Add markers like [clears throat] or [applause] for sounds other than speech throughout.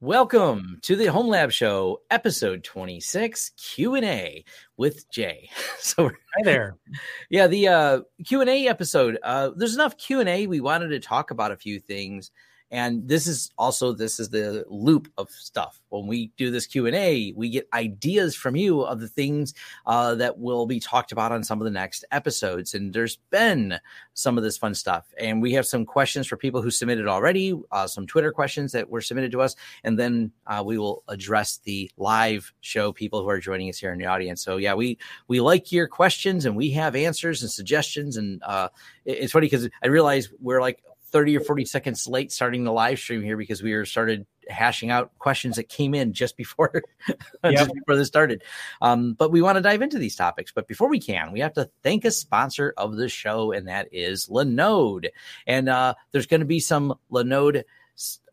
Welcome to the Home Lab Show, episode 26, Q&A with Jay. [laughs] So hi there. [laughs] Yeah, the uh, Q&A episode, uh, there's enough Q&A. We wanted to talk about a few things and this is also this is the loop of stuff. When we do this q&a we get ideas from you of the things uh, that will be talked about on some of the next episodes. And there's been some of this fun stuff. And we have some questions for people who submitted already uh, some twitter questions that were submitted to us. And then uh, we will address the live show people who are joining us here in the audience. So yeah we we like your questions and we have answers and suggestions. And uh, it's funny because i realize we're like 30 or 40 seconds late starting the live stream here because we were started hashing out questions that came in just before [laughs] yep. just before this started. Um, but we want to dive into these topics. But before we can, we have to thank a sponsor of the show, and that is Linode. And uh, there's going to be some Linode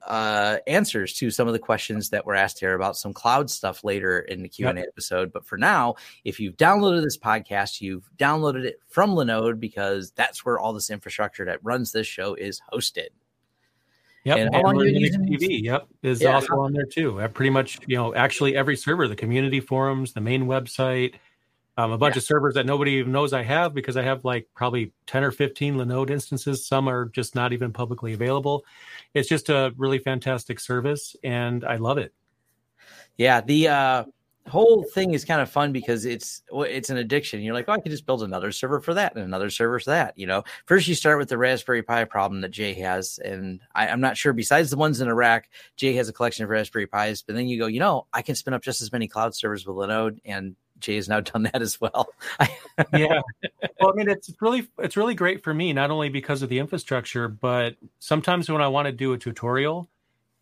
uh, answers to some of the questions that were asked here about some cloud stuff later in the Q and A yep. episode. But for now, if you've downloaded this podcast, you've downloaded it from Linode because that's where all this infrastructure that runs this show is hosted. Yep, and, and Linux TV, yep, is yeah. also on there too. I pretty much, you know, actually every server, the community forums, the main website, um, a bunch yeah. of servers that nobody even knows I have because I have like probably 10 or 15 Linode instances. Some are just not even publicly available. It's just a really fantastic service and I love it. Yeah. The uh, whole thing is kind of fun because it's it's an addiction. You're like, oh, I can just build another server for that and another server for that. You know, first you start with the Raspberry Pi problem that Jay has, and I, am not sure. Besides the ones in a rack, Jay has a collection of Raspberry Pis. But then you go, you know, I can spin up just as many cloud servers with Linode, and Jay has now done that as well. [laughs] yeah. Well, I mean, it's really it's really great for me, not only because of the infrastructure, but sometimes when I want to do a tutorial,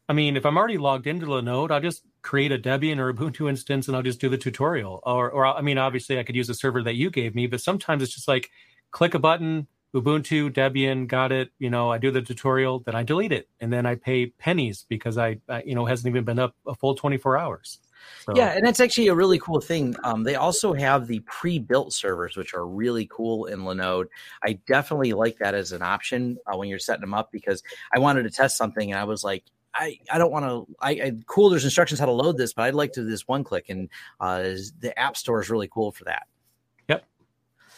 I mean, if I'm already logged into Linode, I'll just create a Debian or Ubuntu instance and I'll just do the tutorial. Or, or I mean, obviously, I could use the server that you gave me, but sometimes it's just like click a button, Ubuntu, Debian, got it. You know, I do the tutorial, then I delete it, and then I pay pennies because I, I you know, hasn't even been up a full 24 hours. So. Yeah, and that's actually a really cool thing. Um, they also have the pre-built servers, which are really cool in Linode. I definitely like that as an option uh, when you're setting them up because I wanted to test something and I was like, I, I don't want to. I, I, cool. There's instructions how to load this, but I'd like to do this one click, and uh, the App Store is really cool for that. Yep,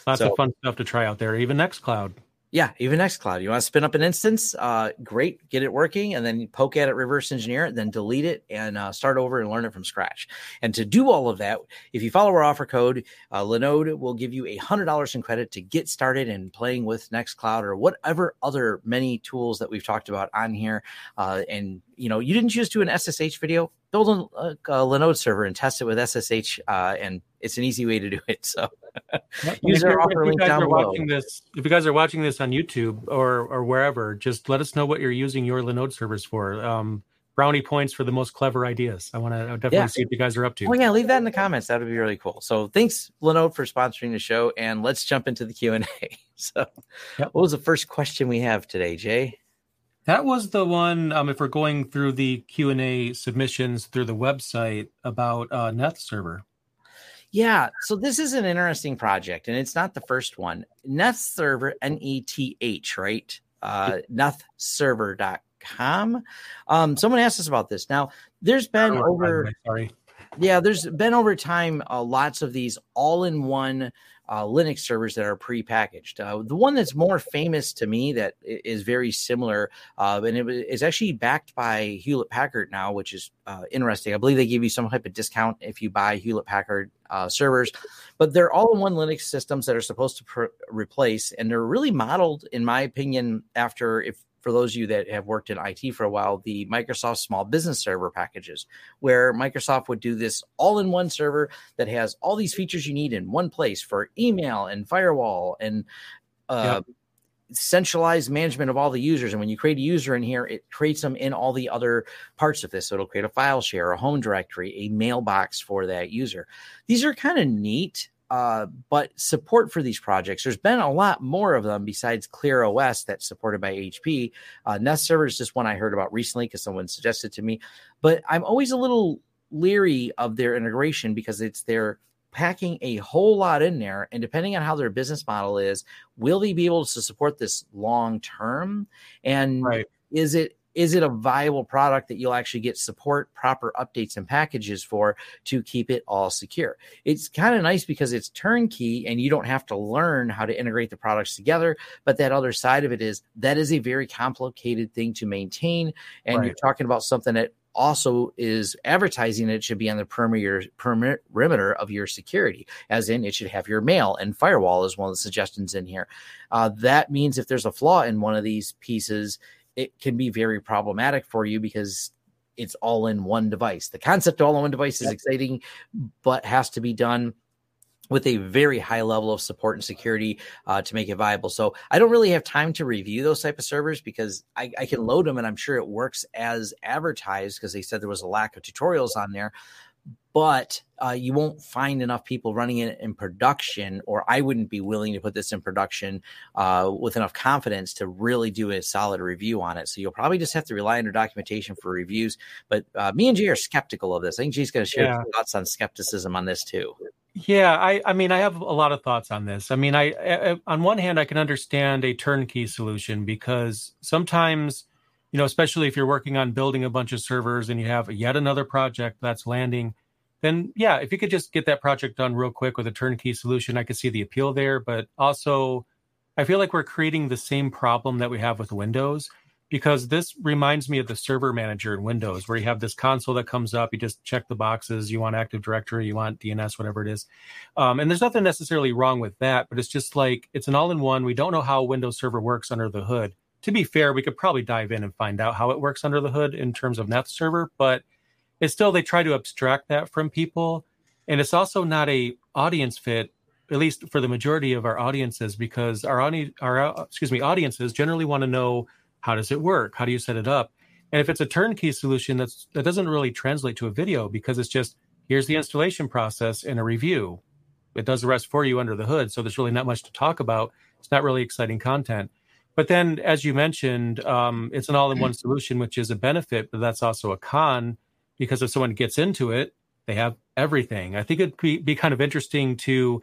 lots so, of fun stuff to try out there. Even Nextcloud yeah, even Nextcloud. You want to spin up an instance? Uh, great, get it working, and then poke at it, reverse engineer it, then delete it, and uh, start over and learn it from scratch. And to do all of that, if you follow our offer code, uh, Linode will give you a hundred dollars in credit to get started in playing with Nextcloud or whatever other many tools that we've talked about on here. Uh, and you know, you didn't just do an SSH video, build a, a, a Linode server and test it with SSH, uh, and it's an easy way to do it. So use our offer link down below. This, if you guys are watching this on YouTube or or wherever, just let us know what you're using your Linode servers for. Um, brownie points for the most clever ideas. I want to definitely yeah. see what you guys are up to. Oh yeah, leave that in the comments. That would be really cool. So thanks Linode for sponsoring the show, and let's jump into the Q and A. [laughs] So, yep. what was the first question we have today, Jay? That was the one. Um, if we're going through the Q and A submissions through the website about uh, Neth server. Yeah, so this is an interesting project, and it's not the first one. Neth server, N E T H, right? Uh, nethserver.com. Um, someone asked us about this. Now, there's been oh, over. Sorry. Yeah, there's been over time uh, lots of these all in one uh, Linux servers that are pre-packaged. Uh, the one that's more famous to me that is very similar, uh, and it is actually backed by Hewlett Packard now, which is uh, interesting. I believe they give you some type of discount if you buy Hewlett Packard uh, servers, but they're all-in-one Linux systems that are supposed to pr- replace, and they're really modeled, in my opinion, after if for those of you that have worked in IT for a while, the Microsoft Small Business Server packages, where Microsoft would do this all in one server that has all these features you need in one place for email and firewall and uh, yep. centralized management of all the users. And when you create a user in here, it creates them in all the other parts of this. So it'll create a file share, a home directory, a mailbox for that user. These are kind of neat uh, but support for these projects, there's been a lot more of them besides Clear OS that's supported by HP. Uh, Neth Server is just one I heard about recently because someone suggested to me. But I'm always a little leery of their integration because it's they're packing a whole lot in there. And depending on how their business model is, will they be able to support this long term? And right. is it is it a viable product that you'll actually get support, proper updates, and packages for to keep it all secure? It's kind of nice because it's turnkey and you don't have to learn how to integrate the products together. But that other side of it is that is a very complicated thing to maintain. And right. you're talking about something that also is advertising it should be on the perimeter, perimeter of your security, as in it should have your mail and firewall is one of the suggestions in here. Uh, that means if there's a flaw in one of these pieces, it can be very problematic for you because it's all in one device. The concept of all in one device is exciting, but has to be done with a very high level of support and security uh, to make it viable. So I don't really have time to review those type of servers because I, I can load them and I'm sure it works as advertised because they said there was a lack of tutorials on there. But uh, you won't find enough people running it in production, or I wouldn't be willing to put this in production uh, with enough confidence to really do a solid review on it. So you'll probably just have to rely on your documentation for reviews. But uh, me and Jay are skeptical of this. I think Jay's going to share yeah. thoughts on skepticism on this too. Yeah, I, I mean, I have a lot of thoughts on this. I mean, I, I, on one hand, I can understand a turnkey solution because sometimes, you know, especially if you're working on building a bunch of servers and you have yet another project that's landing, then yeah, if you could just get that project done real quick with a turnkey solution, I could see the appeal there. But also, I feel like we're creating the same problem that we have with Windows because this reminds me of the server manager in Windows, where you have this console that comes up. You just check the boxes. You want Active Directory, you want DNS, whatever it is. Um, and there's nothing necessarily wrong with that, but it's just like it's an all in one. We don't know how Windows Server works under the hood. To be fair, we could probably dive in and find out how it works under the hood in terms of Neth Server, but it's still they try to abstract that from people. And it's also not a audience fit at least for the majority of our audiences because our, our excuse me audiences generally want to know how does it work? How do you set it up? And if it's a turnkey solution, that's that doesn't really translate to a video because it's just here's the installation process and a review. It does the rest for you under the hood. So there's really not much to talk about. It's not really exciting content. But then, as you mentioned, um, it's an all-in-one solution, which is a benefit, but that's also a con because if someone gets into it, they have everything. I think it'd be, be kind of interesting to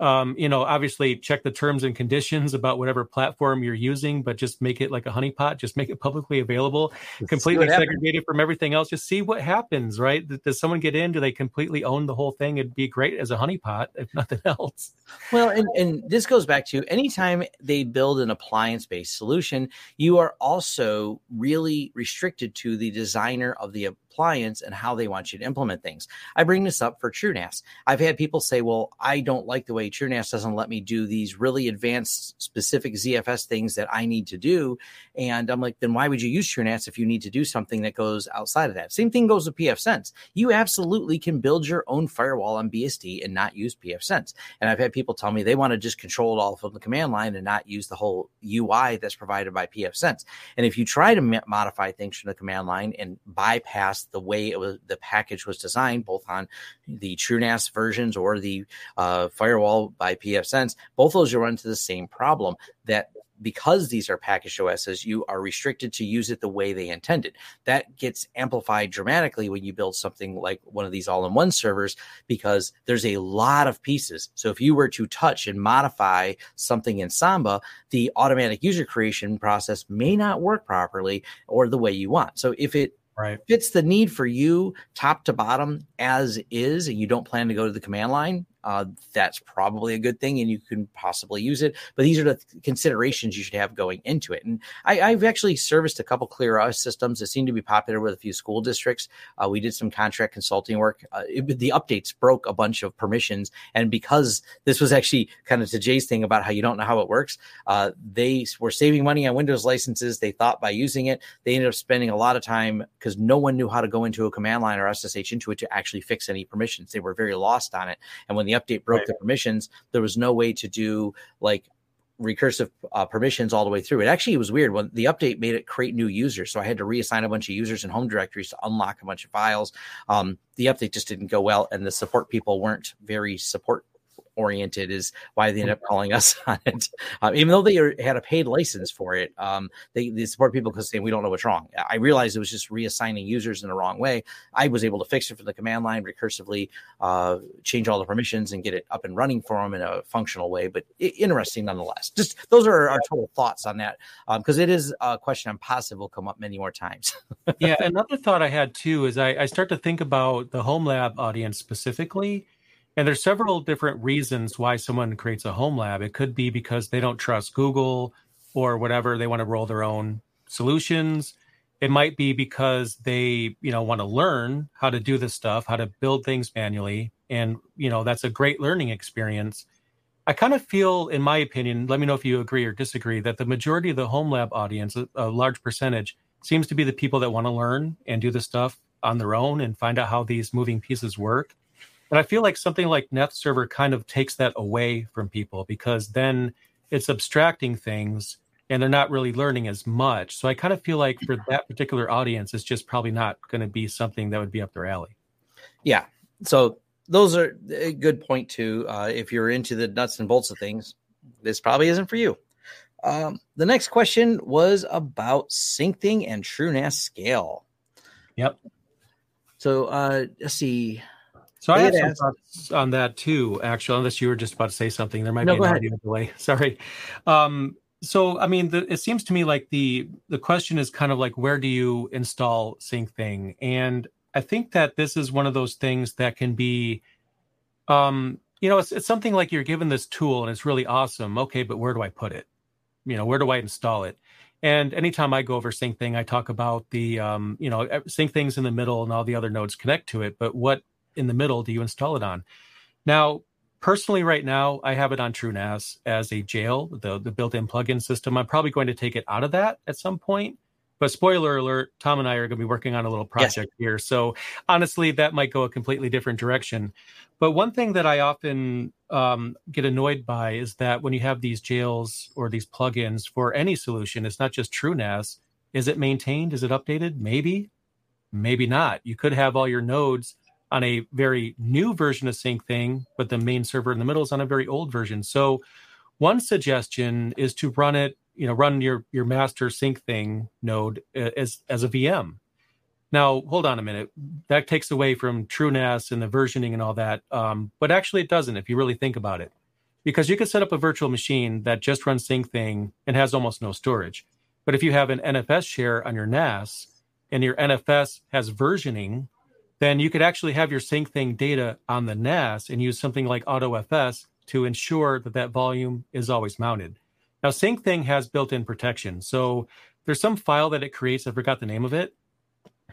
um, you know, obviously check the terms and conditions about whatever platform you're using, but just make it like a honeypot. Just make it publicly available, Let's completely segregated from everything else. Just see what happens, right? Does someone get in? Do they completely own the whole thing? It'd be great as a honeypot, if nothing else. Well, and, and this goes back to anytime they build an appliance based solution, you are also really restricted to the designer of the appliance and how they want you to implement things. I bring this up for TrueNAS. I've had people say, well, I don't like the way TrueNAS doesn't let me do these really advanced specific ZFS things that I need to do. And I'm like, then why would you use TrueNAS if you need to do something that goes outside of that? Same thing goes with pfSense. You absolutely can build your own firewall on BSD and not use pfSense. And I've had people tell me they want to just control it all from the command line and not use the whole UI that's provided by pfSense. And if you try to modify things from the command line and bypass the way it was the package was designed, both on the TrueNAS versions or the uh, firewall by pfSense. Both of those you run into the same problem that because these are packaged OSs, you are restricted to use it the way they intended. That gets amplified dramatically when you build something like one of these all in one servers because there's a lot of pieces. So if you were to touch and modify something in Samba, the automatic user creation process may not work properly or the way you want. So if it right. fits the need for you top to bottom as is, and you don't plan to go to the command line, uh, that's probably a good thing and you can possibly use it. But these are the considerations you should have going into it. And I, have actually serviced a couple ClearOS systems that seem to be popular with a few school districts. Uh, we did some contract consulting work. Uh, it, the updates broke a bunch of permissions. And because this was actually kind of to Jay's thing about how you don't know how it works, uh, they were saving money on Windows licenses. They thought by using it, they ended up spending a lot of time because no one knew how to go into a command line or SSH into it to actually fix any permissions. They were very lost on it. And when the update broke right. the permissions, there was no way to do like recursive uh, permissions all the way through. It actually was weird when the update made it create new users. So I had to reassign a bunch of users in home directories to unlock a bunch of files. Um, the update just didn't go well, and the support people weren't very support oriented is why they end up calling us [laughs] on it. Um, even though they are, had a paid license for it, um, they, they support people because saying we don't know what's wrong. I realized it was just reassigning users in the wrong way. I was able to fix it from the command line recursively, uh, change all the permissions and get it up and running for them in a functional way. But it, interesting nonetheless. Just those are our total thoughts on that because um, it is a question I'm positive will come up many more times. [laughs] yeah, another thought I had too is I, I start to think about the home lab audience specifically and there's several different reasons why someone creates a home lab. It could be because they don't trust Google or whatever. They want to roll their own solutions. It might be because they, you know, want to learn how to do this stuff, how to build things manually. And, you know, that's a great learning experience. I kind of feel, in my opinion, let me know if you agree or disagree, that the majority of the home lab audience, a, a large percentage, seems to be the people that want to learn and do the stuff on their own and find out how these moving pieces work. And I feel like something like Neth Server kind of takes that away from people because then it's abstracting things and they're not really learning as much. So I kind of feel like for that particular audience, it's just probably not going to be something that would be up their alley. Yeah. So those are a good point too. Uh, if you're into the nuts and bolts of things, this probably isn't for you. Um, the next question was about SyncThing and TrueNAS scale. Yep. So uh, let's see. So I have some thoughts on that too, actually, unless you were just about to say something. There might no, be an audio delay. [laughs] Sorry. Um, so I mean, the, it seems to me like the the question is kind of like where do you install SyncThing? And I think that this is one of those things that can be, um, you know, it's, it's something like you're given this tool and it's really awesome. Okay, but where do I put it? You know, where do I install it? And anytime I go over SyncThing, I talk about the, um, you know, SyncThing's in the middle and all the other nodes connect to it. But what in the middle do you install it on? Now, personally, right now, I have it on TrueNAS as a jail, the, the built in plugin system. I'm probably going to take it out of that at some point. But spoiler alert, Tom and I are going to be working on a little project yes. here. So honestly, that might go a completely different direction. But one thing that I often um, get annoyed by is that when you have these jails or these plugins for any solution, it's not just TrueNAS. Is it maintained? Is it updated? Maybe, maybe not. You could have all your nodes on a very new version of SyncThing, but the main server in the middle is on a very old version. So one suggestion is to run it, you know, run your your master SyncThing node as as a VM. Now, hold on a minute. That takes away from TrueNAS and the versioning and all that. Um, but actually, it doesn't if you really think about it, because you can set up a virtual machine that just runs SyncThing and has almost no storage. But if you have an NFS share on your NAS and your NFS has versioning, then you could actually have your SyncThing data on the NAS and use something like AutoFS to ensure that that volume is always mounted. Now, SyncThing has built-in protection, so there's some file that it creates. I forgot the name of it,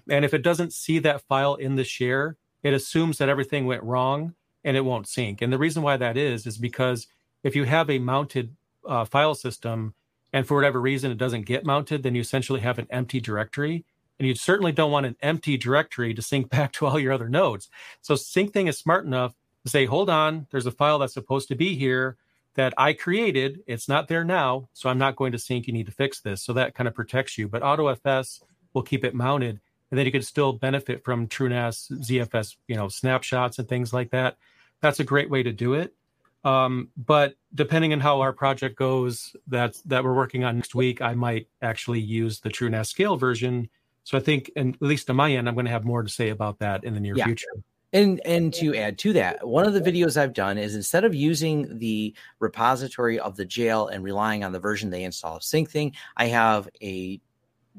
and if it doesn't see that file in the share, it assumes that everything went wrong and it won't sync. And the reason why that is is because if you have a mounted uh, file system and for whatever reason it doesn't get mounted, then you essentially have an empty directory and you certainly don't want an empty directory to sync [laughs] back to all your other nodes. So SyncThing is smart enough to say, hold on, there's a file that's supposed to be here that I created. It's not there now, so I'm not going to sync. You need to fix this. So that kind of protects you. But AutoFS will keep it mounted, and then you can still benefit from TrueNAS, ZFS, you know, snapshots and things like that. That's a great way to do it. Um, but depending on how our project goes, that that we're working on next week, I might actually use the TrueNAS scale version so I think, and at least on my end, I'm going to have more to say about that in the near yeah. future. And and to add to that, one of the videos I've done is instead of using the repository of the jail and relying on the version they install of SyncThing, I have a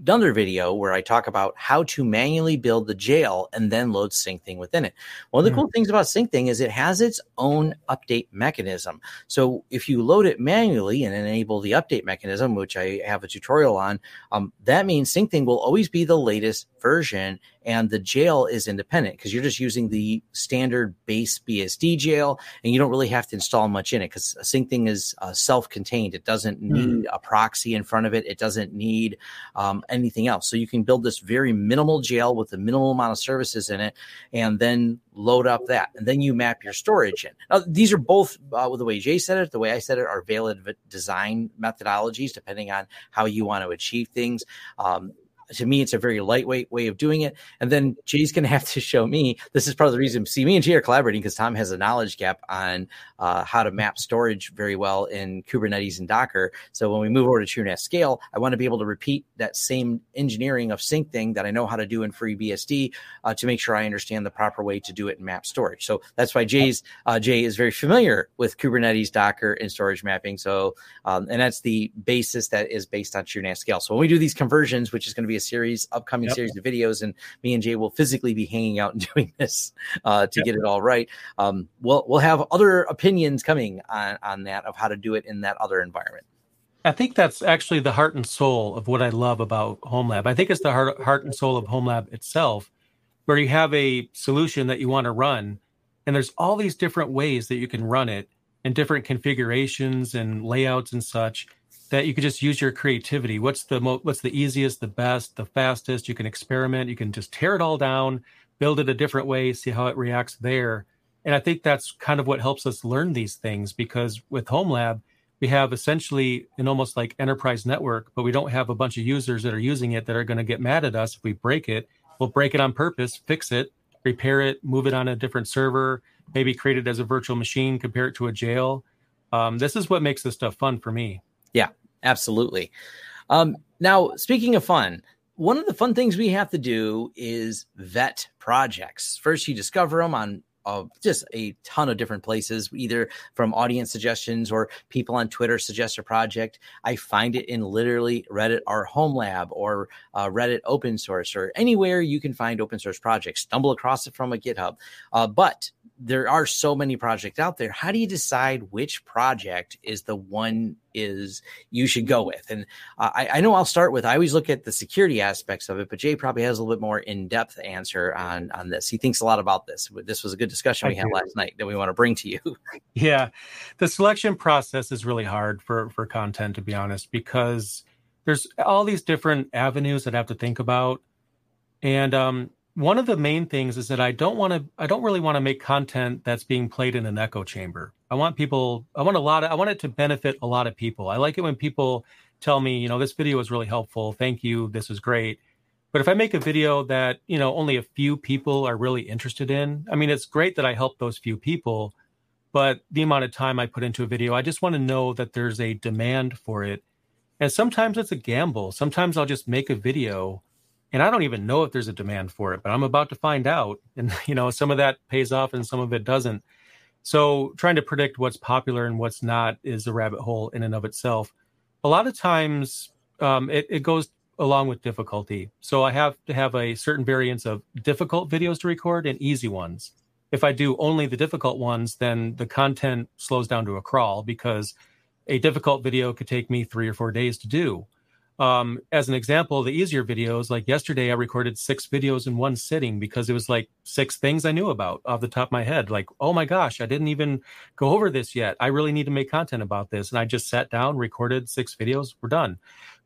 another video where I talk about how to manually build the jail and then load SyncThing within it. One of the mm cool things about SyncThing is it has its own update mechanism. So if you load it manually and enable the update mechanism, which I have a tutorial on, um, that means SyncThing will always be the latest version and the jail is independent because you're just using the standard base BSD jail and you don't really have to install much in it because SyncThing is uh, self-contained. It doesn't hmm. need mm. a proxy in front of it. It doesn't need um, anything else. So you can build this very minimal jail with a minimal amount of services in it and then load up that. And then you map your storage in. Now, these are both, uh, the way Jay said it, the way I said it, are valid design methodologies depending on how you want to achieve things. Um, to me, it's a very lightweight way of doing it. And then Jay's going to have to show me. This is part of the reason. See, me and Jay are collaborating because Tom has a knowledge gap on uh, how to map storage very well in Kubernetes and Docker. So when we move over to TrueNAS Scale, I want to be able to repeat that same engineering of SyncThing that I know how to do in FreeBSD uh, to make sure I understand the proper way to do it in map storage. So that's why Jay's uh, Jay is very familiar with Kubernetes, Docker, and storage mapping. So um, and that's the basis that is based on TrueNAS Scale. So when we do these conversions, which is going to be a series, upcoming yep. series of videos, and me and Jay will physically be hanging out and [laughs] doing this uh, to yep. get it all right. Um, we'll we'll have other opinions coming on on that of how to do it in that other environment. I think that's actually the heart and soul of what I love about HomeLab. I think it's the heart, heart and soul of HomeLab itself, where you have a solution that you want to run, and there's all these different ways that you can run it and different configurations and layouts and such that you could just use your creativity. What's the mo- what's the easiest, the best, the fastest? You can experiment. You can just tear it all down, build it a different way, see how it reacts there. And I think that's kind of what helps us learn these things because with HomeLab, we have essentially an almost like enterprise network, but we don't have a bunch of users that are using it that are going to get mad at us if we break it. We'll break it on purpose, fix it, repair it, move it on a different server, maybe create it as a virtual machine, compare it to a jail. Um, this is what makes this stuff fun for me. Yeah, absolutely. Um, now, speaking of fun, one of the fun things we have to do is vet projects. First, you discover them on uh, just a ton of different places, either from audience suggestions or people on Twitter suggest a project. I find it in literally Reddit or Home Lab or uh, Reddit open source or anywhere you can find open source projects. Stumble across it from a GitHub. Uh, but there are so many projects out there. How do you decide which project is the one is you should go with? And uh, I, I, know I'll start with. I always look at the security aspects of it, but Jay probably has a little bit more in depth answer on on this. He thinks a lot about this. This was a good discussion we had last night that we want to bring to you. [laughs] Yeah, the selection process is really hard for for content to be honest because there's all these different avenues that I have to think about, and um, one of the main things is that I don't want to I don't really want to make content that's being played in an echo chamber. I want people I want a lot of, I want it to benefit a lot of people. I like it when people tell me, you know, this video was really helpful. Thank you. This was great. But if I make a video that, you know, only a few people are really interested in, I mean, it's great that I help those few people, but the amount of time I put into a video, I just want to know that there's a demand for it. And sometimes it's a gamble. Sometimes I'll just make a video and I don't even know if there's a demand for it, but I'm about to find out. And [laughs] you know, some of that pays off and some of it doesn't. So trying to predict what's popular and what's not is a rabbit hole in and of itself. A lot of times um, it, it goes along with difficulty. So I have to have a certain variance of difficult videos to record and easy ones. If I do only the difficult ones, then the content slows down to a crawl because a difficult video could take me three or four days to do um, as an example, the easier videos, like yesterday, I recorded six videos in one sitting because it was like six things I knew about off the top of my head. Like, oh my gosh, I didn't even go over this yet. I really need to make content about this. And I just sat down, recorded six videos, we're done.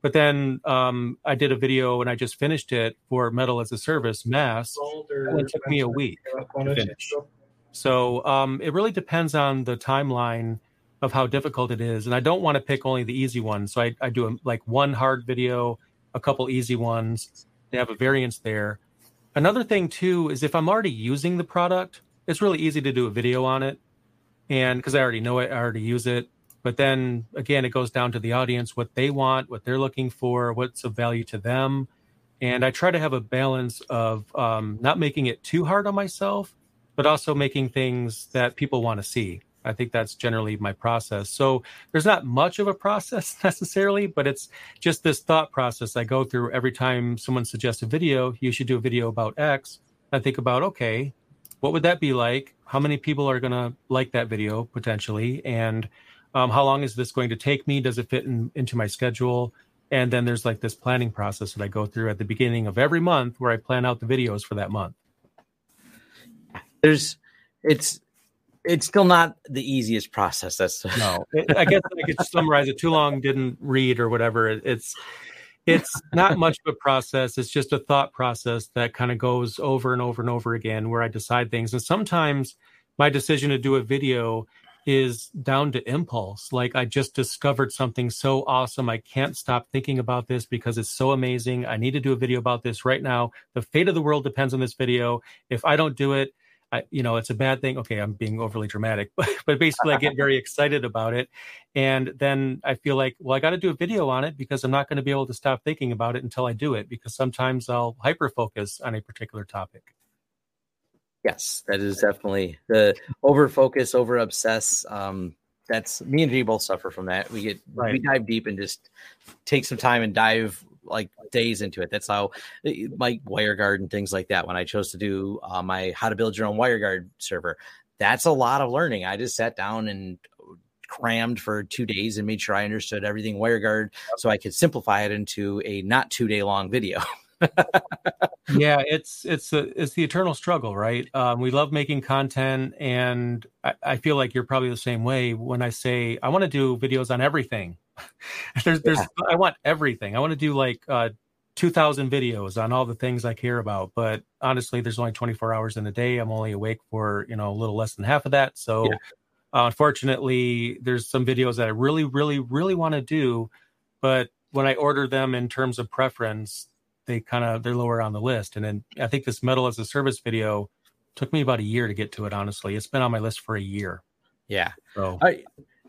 But then um, I did a video and I just finished it for Metal as a Service MAAS. And it took me a week to finish. So um, it really depends on the timeline of how difficult it is. And I don't want to pick only the easy ones. So I, I do a, like one hard video, a couple easy ones. They have a variance there. Another thing too is if I'm already using the product, it's really easy to do a video on it. And because I already know it, I already use it. But then again, it goes down to the audience, what they want, what they're looking for, what's of value to them. And I try to have a balance of um, not making it too hard on myself, but also making things that people want to see. I think that's generally my process. So there's not much of a process [laughs] necessarily, but it's just this thought process I go through every time someone suggests a video. You should do a video about X. I think about, okay, what would that be like? How many people are going to like that video potentially? And um, how long is this going to take me? Does it fit in, into my schedule? And then there's like this planning process that I go through at the beginning of every month where I plan out the videos for that month. There's, it's, it's still not the easiest process. That's [laughs] no. I guess I could summarize it. Too long, didn't read or whatever. It's it's not much of a process. It's just a thought process that kind of goes over and over and over again, where I decide things. And sometimes my decision to do a video is down to impulse. Like I just discovered something so awesome. I can't stop thinking about this because it's so amazing. I need to do a video about this right now. The fate of the world depends on this video. If I don't do it, I, you know, it's a bad thing. Okay, I'm being overly dramatic, [laughs] but, but basically, I get very [laughs] excited about it, and then I feel like, well, I got to do a video on it because I'm not going to be able to stop thinking about it until I do it. Because sometimes I'll hyper focus on a particular topic. Yes, that is definitely the over focus, over obsess. Um, that's me and Jay both suffer from that. We get right. we dive deep and just take some time and dive like days into it. That's how my WireGuard and things like that. When I chose to do uh, my how to build your own WireGuard server, that's a lot of learning. I just sat down and crammed for two days and made sure I understood everything WireGuard so I could simplify it into a not two day long video. [laughs] [laughs] yeah, it's it's a, it's the eternal struggle, right? Um, we love making content, and I, I, feel like you're probably the same way. When I say I want to do videos on everything, [laughs] there's there's yeah. [laughs] I want everything. I want to do like uh, 2,000 videos on all the things I care about. But honestly, there's only 24 hours in a day. I'm only awake for you know a little less than half of that. So, yeah. uh, unfortunately, there's some videos that I really, really, really want to do, but when I order them in terms of preference, they kind of they're lower on the list. And then I think this metal as a service video took me about a year to get to it. Honestly, it's been on my list for a year. Yeah. So. All right.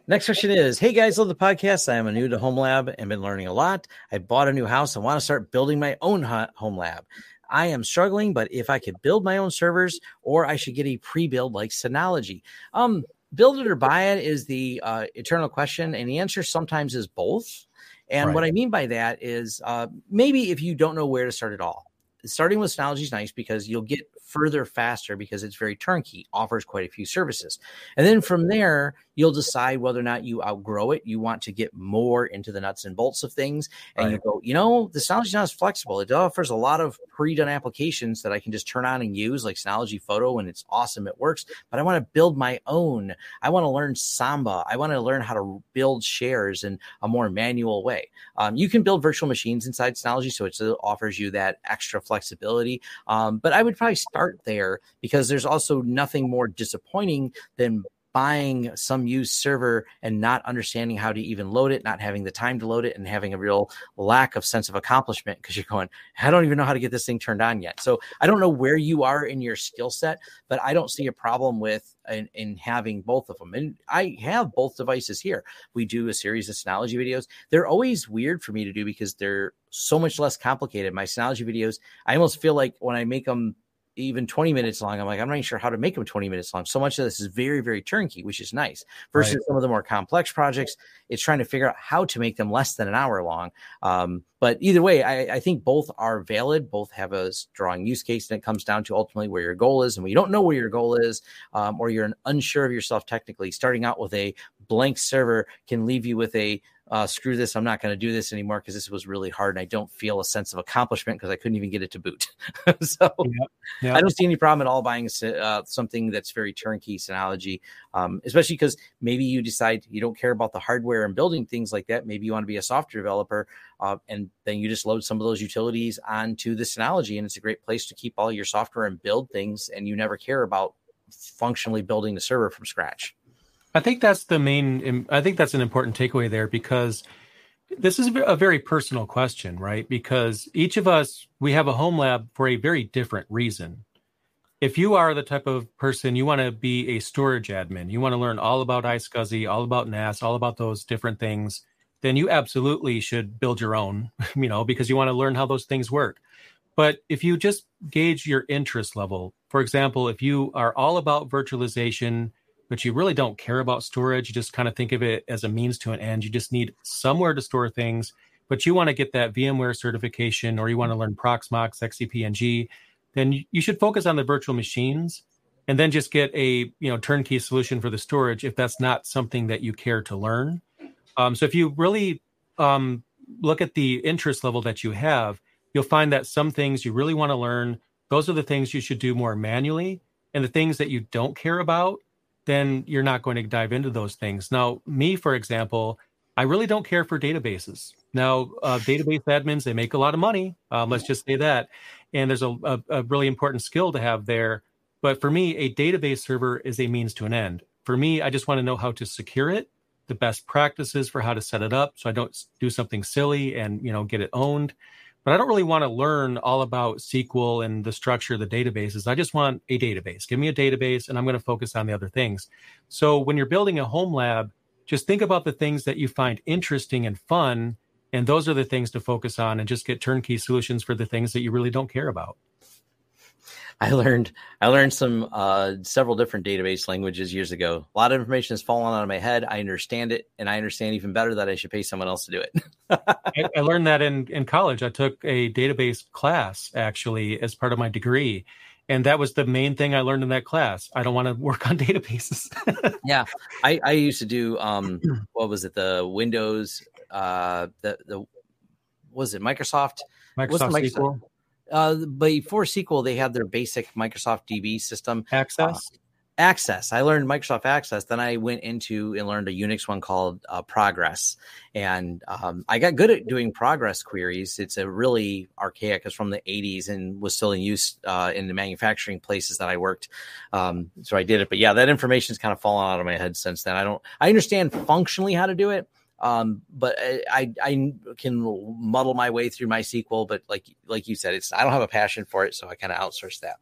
Next question is Hey guys, love the podcast. I am a new to Home Lab and been learning a lot. I bought a new house and want to start building my own home lab. I am struggling, but if I could build my own servers or I should get a pre build like Synology. Um, build it or buy it is the uh, eternal question. And the answer sometimes is both. And right. what I mean by that is uh, maybe if you don't know where to start at all, starting with Synology is nice because you'll get further faster because it's very turnkey, offers quite a few services. And then from there, you'll decide whether or not you outgrow it. You want to get more into the nuts and bolts of things. And right. you go, you know, the Synology not as flexible. It offers a lot of pre-done applications that I can just turn on and use, like Synology Photo, and it's awesome. It works. But I want to build my own. I want to learn Samba. I want to learn how to build shares in a more manual way. Um, you can build virtual machines inside Synology, so it offers you that extra flexibility. Um, but I would probably start there because there's also nothing more disappointing than buying some used server and not understanding how to even load it, not having the time to load it, and having a real lack of sense of accomplishment because you're going, I don't even know how to get this thing turned on yet. So I don't know where you are in your skill set, but I don't see a problem with in, in, having both of them. And I have both devices here. We do a series of Synology videos. They're always weird for me to do because they're so much less complicated. My Synology videos, I almost feel like when I make them even 20 minutes long. I'm like, I'm not even sure how to make them 20 minutes long. So much of this is very, very turnkey, which is nice. Versus right. some of the more complex projects, it's trying to figure out how to make them less than an hour long. Um, but either way, I, I, think both are valid. Both have a strong use case, and it comes down to ultimately where your goal is. And when you don't know where your goal is, um, or you're unsure of yourself technically, starting out with a blank server can leave you with a uh, screw this, I'm not going to do this anymore because this was really hard and I don't feel a sense of accomplishment because I couldn't even get it to boot. [laughs] so yep. Yep. I don't see any problem at all buying uh, something that's very turnkey Synology, um, especially because maybe you decide you don't care about the hardware and building things like that. Maybe you want to be a software developer uh, and then you just load some of those utilities onto the Synology and it's a great place to keep all your software and build things and you never care about functionally building the server from scratch. I think that's the main. I think that's an important takeaway there because this is a very personal question, right? Because each of us we have a home lab for a very different reason. If you are the type of person you want to be a storage admin, you want to learn all about iSCSI, all about NAS, all about those different things, then you absolutely should build your own, [laughs] you know, because you want to learn how those things work. But if you just gauge your interest level, for example, if you are all about virtualization, but you really don't care about storage. You just kind of think of it as a means to an end. You just need somewhere to store things, but you want to get that VMware certification or you want to learn Proxmox, XCP-ng, then you should focus on the virtual machines and then just get a you know turnkey solution for the storage if that's not something that you care to learn. Um, so if you really um, look at the interest level that you have, you'll find that some things you really want to learn, those are the things you should do more manually. And the things that you don't care about, then you're not going to dive into those things. Now, me, for example, I really don't care for databases. Now, uh, database admins, they make a lot of money. Um, let's just say that. And there's a, a, a, really important skill to have there. But for me, a database server is a means to an end. for me, I just want to know how to secure it, the best practices for how to set it up so I don't do something silly and, you know, get it owned. But I don't really want to learn all about SQL and the structure of the databases. I just want a database. Give me a database and I'm going to focus on the other things. So when you're building a home lab, just think about the things that you find interesting and fun. And those are the things to focus on and just get turnkey solutions for the things that you really don't care about. [laughs] I learned I learned some uh, several different database languages years ago. A lot of information has fallen out of my head. I understand it, and I understand even better that I should pay someone else to do it. [laughs] I, I, learned that in in college. I took a database class actually as part of my degree, and that was the main thing I learned in that class. I don't want to [laughs] work on databases. yeah, I, I used to do um, [clears throat] what was it? The Windows, uh, the the was it Microsoft? Microsoft, Microsoft SQL. Uh, before SQL, they had their basic Microsoft DB system. Access. Uh, Access. I learned Microsoft Access. Then I went into and learned a Unix one called uh, Progress, and um, I got good at doing Progress queries. It's a really archaic. It's from the '80s and was still in use uh, in the manufacturing places that I worked. Um, so I did it. But yeah, that information's kind of fallen out of my head since then. I don't. I understand functionally how to do it um, but I, I can muddle my way through MySQL, but like like you said, it's I don't have a passion for it, so I kind of outsource that.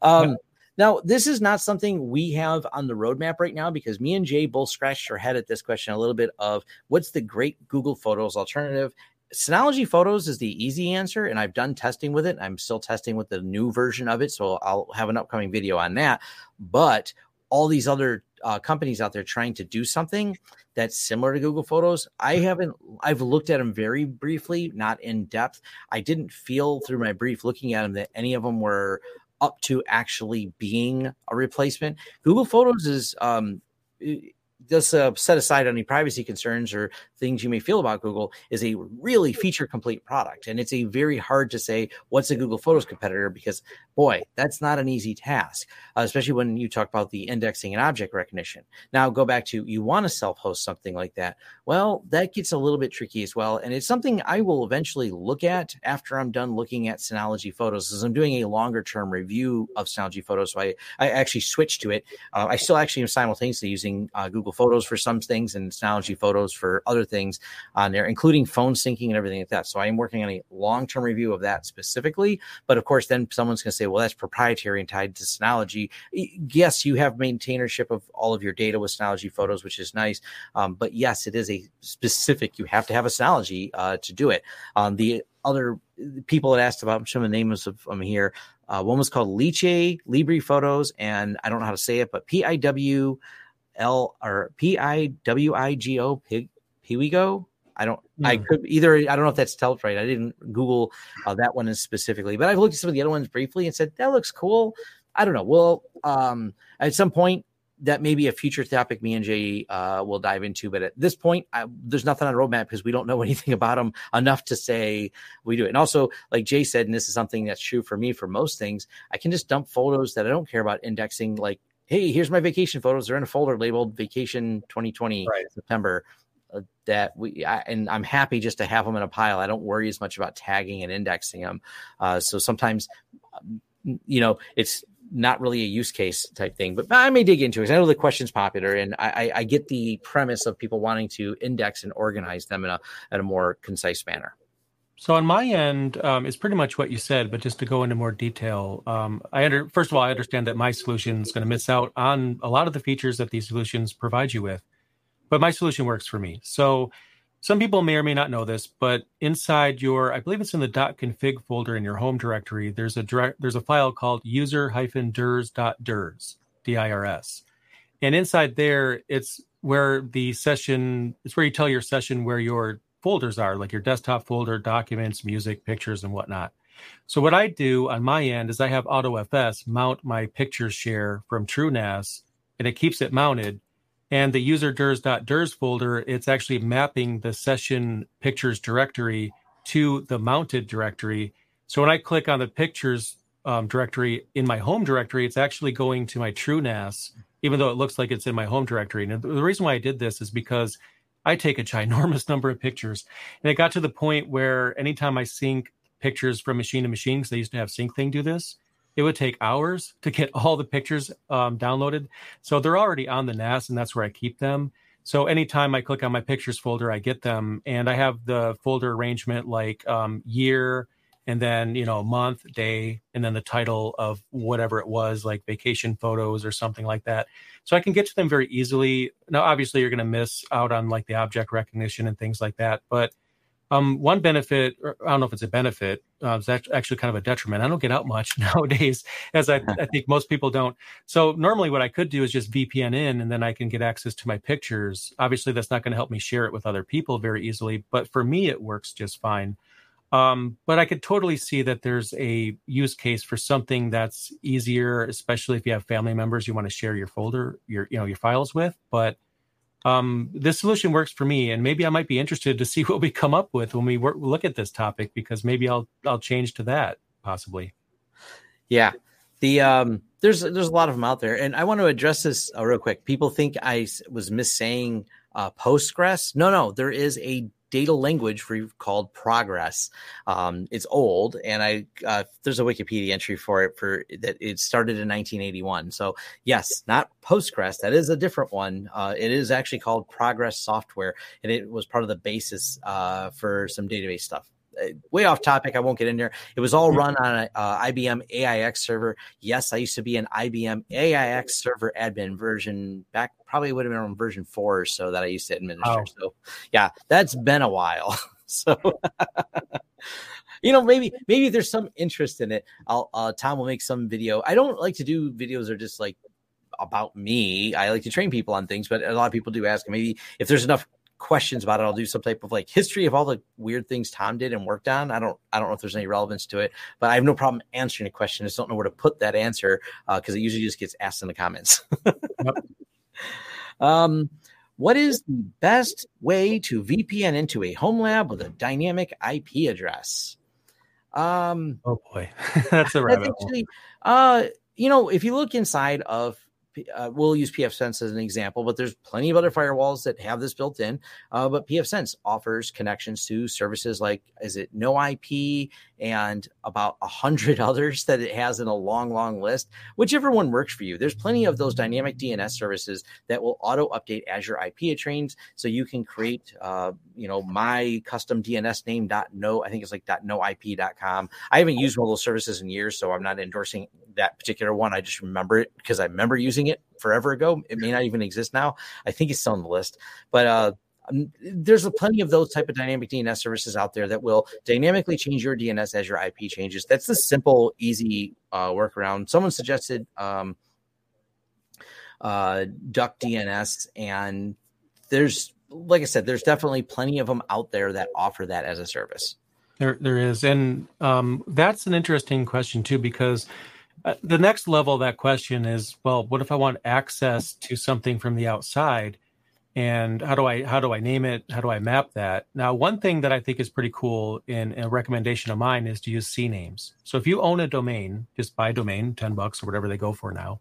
Um, yeah. Now, this is not something we have on the roadmap right now because me and Jay both scratched our head at this question a little bit of what's the great Google Photos alternative. Synology Photos is the easy answer, and I've done testing with it. I'm still testing with the new version of it, so I'll have an upcoming video on that. But all these other uh, companies out there trying to do something that's similar to Google Photos. I haven't, I've looked at them very briefly, not in depth. I didn't feel through my brief looking at them that any of them were up to actually being a replacement. Google Photos is, um, just uh, set aside any privacy concerns or things you may feel about Google, is a really feature complete product. And it's a very hard to say what's a Google Photos competitor because, boy, that's not an easy task, uh, especially when you talk about the indexing and object recognition. Now, go back to you want to self host something like that. Well, that gets a little bit tricky as well. And it's something I will eventually look at after I'm done looking at Synology Photos, as I'm doing a longer term review of Synology Photos. So I, I actually switched to it. Uh, I still actually am simultaneously using uh, Google Photos for some things and Synology Photos for other things on there, including phone syncing and everything like that. So I am working on a long term review of that specifically. But of course, then someone's going to say, well, that's proprietary and tied to Synology. Yes, you have maintainership of all of your data with Synology Photos, which is nice. Um, but yes, it is a specific, you have to have a Synology uh, to do it. Um, the other people that asked about some of the names of them here. Uh, one was called Lychee Libri Photos, and I don't know how to say it, but P I W L or P I W I G O Pig Piwigo. I don't. Mm. I could either. I don't know if that's spelled right. I didn't Google uh, that one specifically, but I've looked at some of the other ones briefly and said that looks cool. I don't know. Well, um, at some point, that may be a future topic me and Jay uh, will dive into. But at this point, I, there's nothing on the roadmap because we don't know [laughs] anything about them enough to say we do it. And also, like Jay said, and this is something that's true for me for most things, I can just dump photos that I don't care about indexing, like hey, here's my vacation photos. They're in a folder labeled Vacation 2020 right. September. Uh, that we I, and I'm happy just to have them in a pile. I don't worry as much about tagging and indexing them. Uh, so sometimes, um, you know, it's not really a use case type thing, but I may dig into it. I know the question's popular, and I, I, get the premise of people wanting to index and organize them in a in a more concise manner. So on my end, um, it's pretty much what you said, but just to go into more detail, um, I under first of all, I understand that my solution is going to miss out on a lot of the features that these solutions provide you with, but my solution works for me. So some people may or may not know this, but inside your, I believe it's in the .config folder in your home directory. There's a direct, there's a file called user-dirs.dirs, D-I-R-S, and inside there, it's where the session, it's where you tell your session where your folders are, like your desktop folder, documents, music, pictures, and whatnot. So what I do on my end is I have AutoFS mount my pictures share from TrueNAS, and it keeps it mounted. And the user dirs.dirs folder, it's actually mapping the session pictures directory to the mounted directory. So when I click on the pictures um, directory in my home directory, it's actually going to my TrueNAS, even though it looks like it's in my home directory. And the reason why I did this is because I take a ginormous [laughs] number of pictures. And it got to the point where anytime I sync pictures from machine to machine, because they used to have SyncThing do this, it would take hours to get [laughs] all the pictures um, downloaded. So they're already on the NAS, and that's where I keep them. So anytime I click on my pictures folder, I get them, and I have the folder arrangement like um, year, and then you know month, day, and then the title of whatever it was, like vacation photos or something like that. So I can get to them very easily. Now, obviously, you're going to miss out on like the object recognition and things like that, but um, one benefit, I don't know if it's a benefit, uh, it's actually kind of a detriment. I don't get out much [laughs] nowadays, as I, I, think most people don't. So normally, what I could do is just VPN in, and then I can get access to my pictures. Obviously, that's not going to help me share it with other people very easily, but for me, it works just fine. Um, but I could totally see that there's a use case for something that's easier, especially if you have family members you want to share your folder, your you know your files with. But um, this solution works for me, and maybe I might be interested to see [laughs] what we come up with when we work, look at this topic because maybe I'll I'll change to that possibly. Yeah, the um, there's there's a lot of them out there, and I want to address this uh, real quick. People think I was missaying uh, Postgres. No, no, there is a data language called Progress. Um, it's old, and I uh, there's a Wikipedia entry for it for that it started in 1981. So yes, not Postgres. That is a different one. Uh, it is actually called Progress Software, and it was part of the basis uh, for some database stuff way off topic. I won't get in there. It was all run on an uh, IBM AIX server. Yes, I used to be an IBM AIX server admin version back, probably would have been on version four or so that I used to administer. Oh. So, yeah, that's been a while. [laughs] so, [laughs] you know, maybe maybe there's some interest in it. I'll uh, Tom will make some video. I don't like to do videos are just like about me. I like to train people on things, but a lot of people do ask maybe if there's enough questions about it, I'll do some type of like history of all the weird things Tom did and worked on. I don't, I don't know if there's any relevance to it, but I have no problem answering a question. I just don't know where to put that answer because uh, it usually just gets asked in the comments. [laughs] um, what is the best way to VPN into a home lab with a dynamic IP address? Um, oh boy, [laughs] that's a rabbit actually, uh, you know, if you look inside of uh, we'll use pfSense as an example, but there's plenty of other firewalls that have this built in. Uh, but pfSense offers connections to services like is it No IP and about a hundred [laughs] others that it has in a long, long list. Whichever one works for you. There's plenty of those dynamic DNS services that will auto update your IP trains, so you can create, uh, you know, my custom DNS name dot no. I think it's like dot no noip.com. I haven't used one of those services in years, so I'm not endorsing that particular one. I just remember it because I remember using it forever ago. It may not even exist now. I think it's still on the list, but uh, um, there's a plenty of those type of dynamic DNS services out there that will dynamically change your DNS as your IP changes. That's the simple, easy uh, workaround. Someone suggested um, uh, Duck DNS, and there's, like I said, there's definitely plenty of them out there that offer that as a service. There, there is, and um, that's an interesting question too because uh, the next level of that question is well what if i want access to something from the outside and how do i how do i name it how do i map that now one thing that i think is pretty cool in a recommendation of mine is to use cnames so if you own a domain just buy a domain 10 bucks or whatever they go for now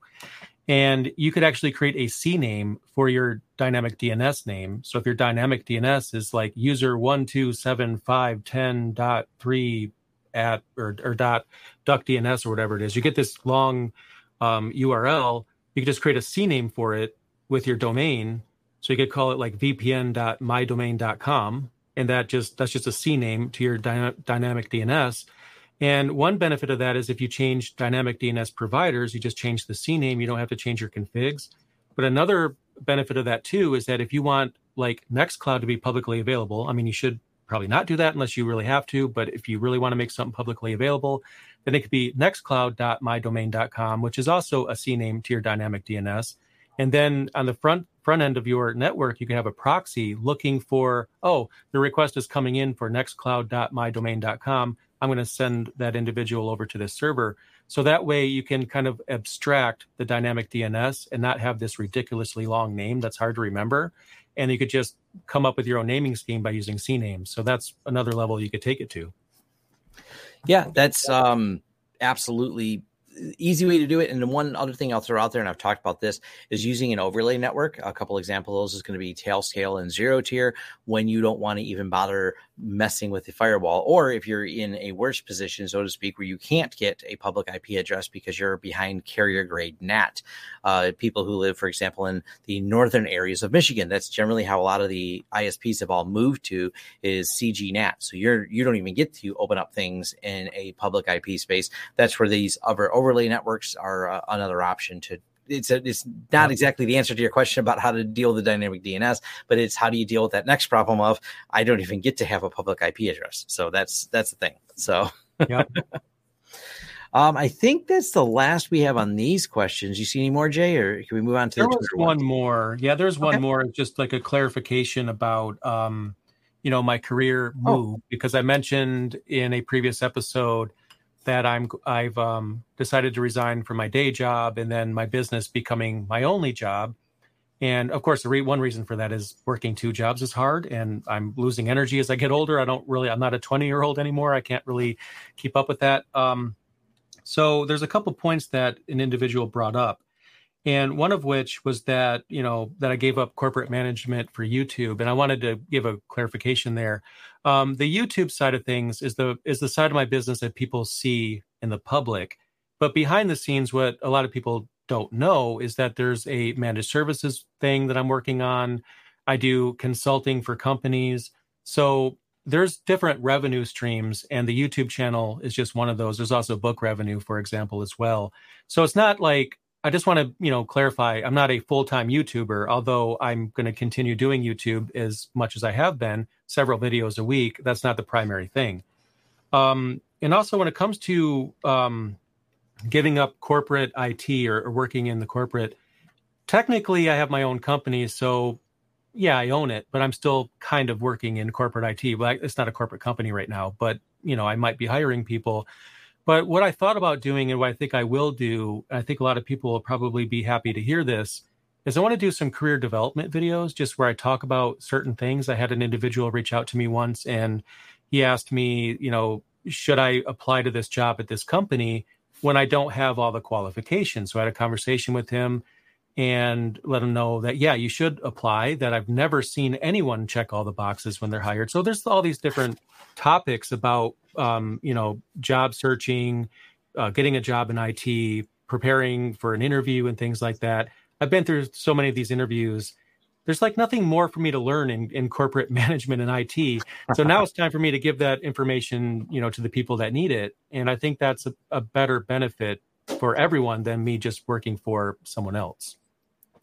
and you could actually create a CNAME for your dynamic DNS name. So if your dynamic DNS is like user one two seven five ten dot three at or, or dot duck DNS or whatever it is. You get this long um, URL. You can just create a CNAME for it with your domain. So you could call it like vpn.mydomain.com, and that just that's just a CNAME to your dy- dynamic DNS. And one benefit of that is if you change dynamic DNS providers, you just change the CNAME. You don't have to change your configs. But another benefit of that too is that if you want like Nextcloud to be publicly available, I mean, you should probably not do that unless you really have to. But if you really want to make something publicly available, then it could be nextcloud.mydomain.com, which is also a CNAME to your dynamic DNS. And then on the front front end of your network, you can have a proxy looking for, oh, the request is coming in for nextcloud.mydomain.com. I'm going to send that individual over to this server. So that way you can kind of abstract the dynamic DNS and not have this ridiculously long name that's hard to remember and you could just come up with your own naming scheme by using CNAMEs. So that's another level you could take it to. Yeah, that's um, absolutely easy way to do it. And one other thing I'll throw out there, and I've talked about this, is using an overlay network. A couple examples is going to be Tailscale and ZeroTier when you don't want to even bother messing with the firewall, or if you're in a worse position, so to speak, where you can't get a public IP address because you're behind carrier grade NAT. Uh, people who live, for example, in the northern areas of Michigan, that's generally how a lot of the ISPs have all moved to is CG NAT. So you're you don't even get to open up things in a public IP space. That's where these other overlay networks are uh, another option to it's a, it's not exactly the answer to your question about how to deal with the dynamic DNS, but it's how do you deal with that next problem of I don't even get to have a public IP address. So that's that's the thing. So [laughs] yep. um, I think that's the last we have on these questions. You see any more, Jay, or can we move on to there the was one more? Yeah, there's one okay. more. Just like a clarification about um, you know, my career oh. move oh. because I mentioned in a previous episode that I'm I've um, decided to resign from my day job and then my business becoming my only job. And of course, the re- one reason for that is working two jobs is hard, and I'm losing energy as I get older. I don't really, I'm not a 20 year old anymore. I can't really keep up with that. Um, so there's a couple points that an individual brought up, and one of which was that you know that I gave up corporate management for YouTube, and I wanted to give a clarification there. Um, the YouTube side of things is the is the side of my business that people see in the public, but behind the scenes, what a lot of people don't know is that there's a managed services thing that I'm working on. I do consulting for companies, so there's different revenue streams, and the YouTube channel is just one of those. There's also book revenue, for example, as well. So it's not like I just want to, you know, clarify. I'm not a full-time YouTuber, although I'm going to continue doing YouTube as much as I have been, several videos a week. That's not the primary thing. Um, and also, when it comes to um, giving up corporate IT or, or working in the corporate, technically, I have my own company, so yeah, I own it, but I'm still kind of working in corporate IT. But it's not a corporate company right now. But you know, I might be hiring people but what I thought about doing and what I think I will do, I think a lot of people will probably be happy to hear this, is I want to do some career development videos just where I talk about certain things. I had an individual reach out to me once and he asked me, you know, should I apply to this job at this company when I don't have all the qualifications? So I had a conversation with him and let them know that, yeah, you should apply, that I've never seen anyone check all the boxes when they're hired. So there's all these different topics about um, you know, job searching, uh, getting a job in IT, preparing for an interview, and things like that. I've been through so many of these interviews. There's like nothing more for me to learn in, in corporate [laughs] management and IT. So now it's time for me to give that information, you know, to the people that need it. And I think that's a, a better benefit for everyone than me just working for someone else.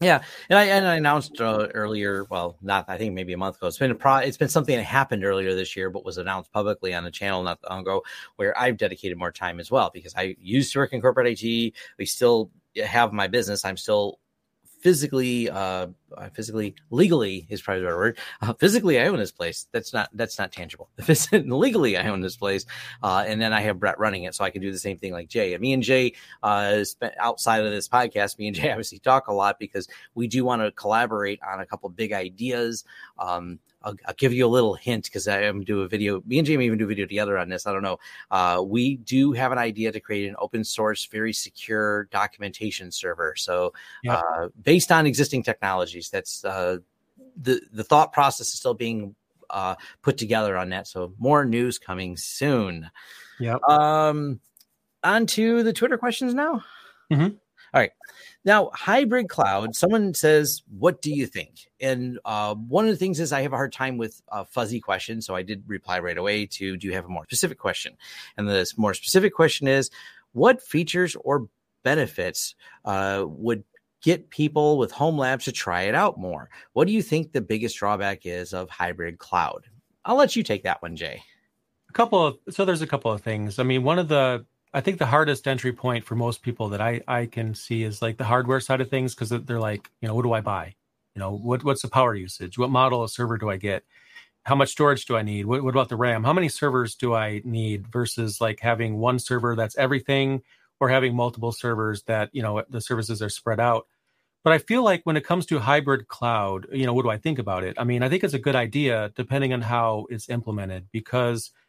Yeah, and I and I announced uh, earlier. Well, not I think maybe a month ago. It's been a pro. It's been something that happened earlier this year, but was announced publicly on the channel not long ago, where I've dedicated more time as well because I used to work in corporate IT. We still have my business. I'm still physically uh, uh physically legally is probably the right word uh, physically i own this place. That's not that's not tangible. [laughs] Legally i own this place uh, and then i have brett running it so i can do the same thing like jay. And me and jay uh, outside of this podcast me and jay [laughs] obviously talk a lot because we do want to collaborate on a couple big ideas um, I'll, I'll, give you a little hint because I am do a video. Me and Jamie even do a video together on this. I don't know. Uh, we do have an idea to create an open source, very secure documentation server. So yeah. uh, based on existing technologies, that's uh, the the thought process is still being uh, put together on that. So more news coming soon. Yeah. Um, on to the Twitter questions now. Mm-hmm. All right. Now, hybrid cloud, someone says, What do you think? And uh, one of the things is I have a hard time with uh, fuzzy questions. So I did reply right away to, Do you have a more specific question? And this more specific question is, What features or benefits uh, would get people with home labs to try it out more? What do you think the biggest drawback is of hybrid cloud? I'll let you take that one, Jay. A couple of, so there's a couple of things. I mean, one of the, I think the hardest entry point for most people that I I can see is like the hardware side of things because they're like, you know, what do I buy? You know, what what's the power usage? What model of server do I get? How much storage do I need? What, what about the RAM? How many servers do I need versus like having one server that's everything or having multiple servers that, you know, the services are spread out. But I feel like when it comes to hybrid cloud, you know, what do I think about it? I mean, I think it's a good idea depending on how it's implemented because –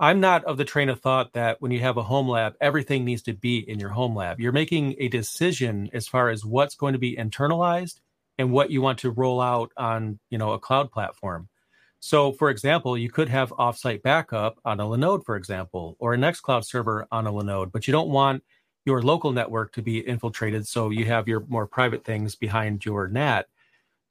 I'm not of the train of thought that when you have a home lab, everything needs to be in your home lab. You're making a decision as far as what's going to be internalized and what you want to roll out on, you know, a cloud platform. So, for example, you could have offsite backup on a Linode, for example, or a Nextcloud server on a Linode, but you don't want your local network to be infiltrated. So you have your more private things behind your NAT.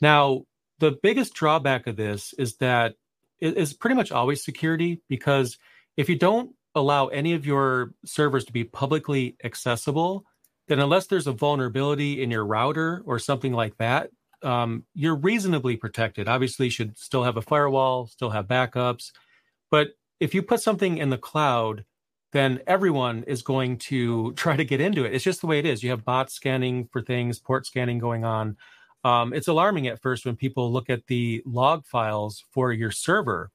Now, the biggest drawback of this is that it is pretty much always security because if you don't allow any of your servers to be publicly accessible, then unless there's a vulnerability in your router or something like that, um, you're reasonably protected. Obviously, you should still have a firewall, still have backups. But if you put something in the cloud, then everyone is going to [laughs] try to get into it. It's just the way it is. You have bots scanning for things, port scanning going on. Um, it's alarming at first when people look at the log files for your server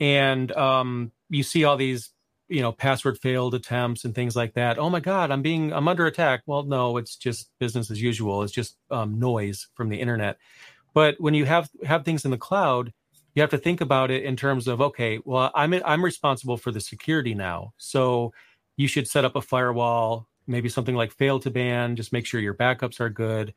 and um, you see all these you know password failed attempts and things like that. Oh my god i'm being i'm under attack. Well no it's just business as usual. It's just um, noise from the internet. But when you have have things in the cloud you have to think about it in terms of okay well i'm i'm responsible for the security now. So you should set up a firewall maybe something like fail2ban just make sure your backups are good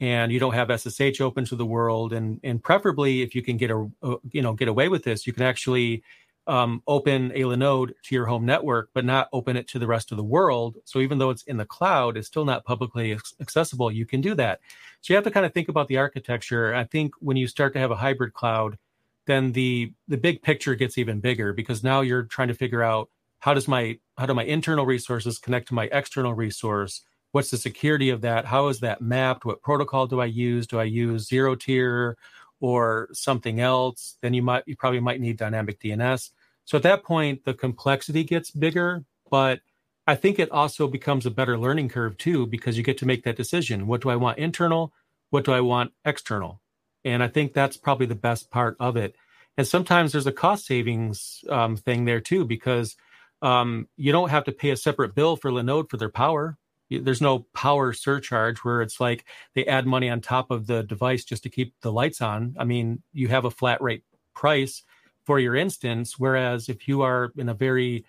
and you don't have SSH open to the world. And and preferably, if you can get a, a you know get away with this, you can actually um, open a Linode to your home network, but not open it to the rest of the world. So even though it's in the cloud, it's still not publicly accessible. You can do that. So you have to kind of think about the architecture. I think when you start to have a hybrid cloud, then the the big picture gets even bigger because now you're trying to figure out how does my how do my internal resources connect to my external resource what's the security of that how is that mapped what protocol do i use do i use zero tier or something else then you might you probably might need dynamic dns so at that point the complexity gets bigger but i think it also becomes a better learning curve too because you get to make that decision. What do i want internal? What do i want external? And i think that's probably the best part of it. And sometimes there's a cost savings um, thing there too because um, you don't have to pay a separate bill for linode for their power. There's no power surcharge where it's like they add money on top of the device just to keep the lights on. I mean, you have a flat rate price for your instance. Whereas if you are in a very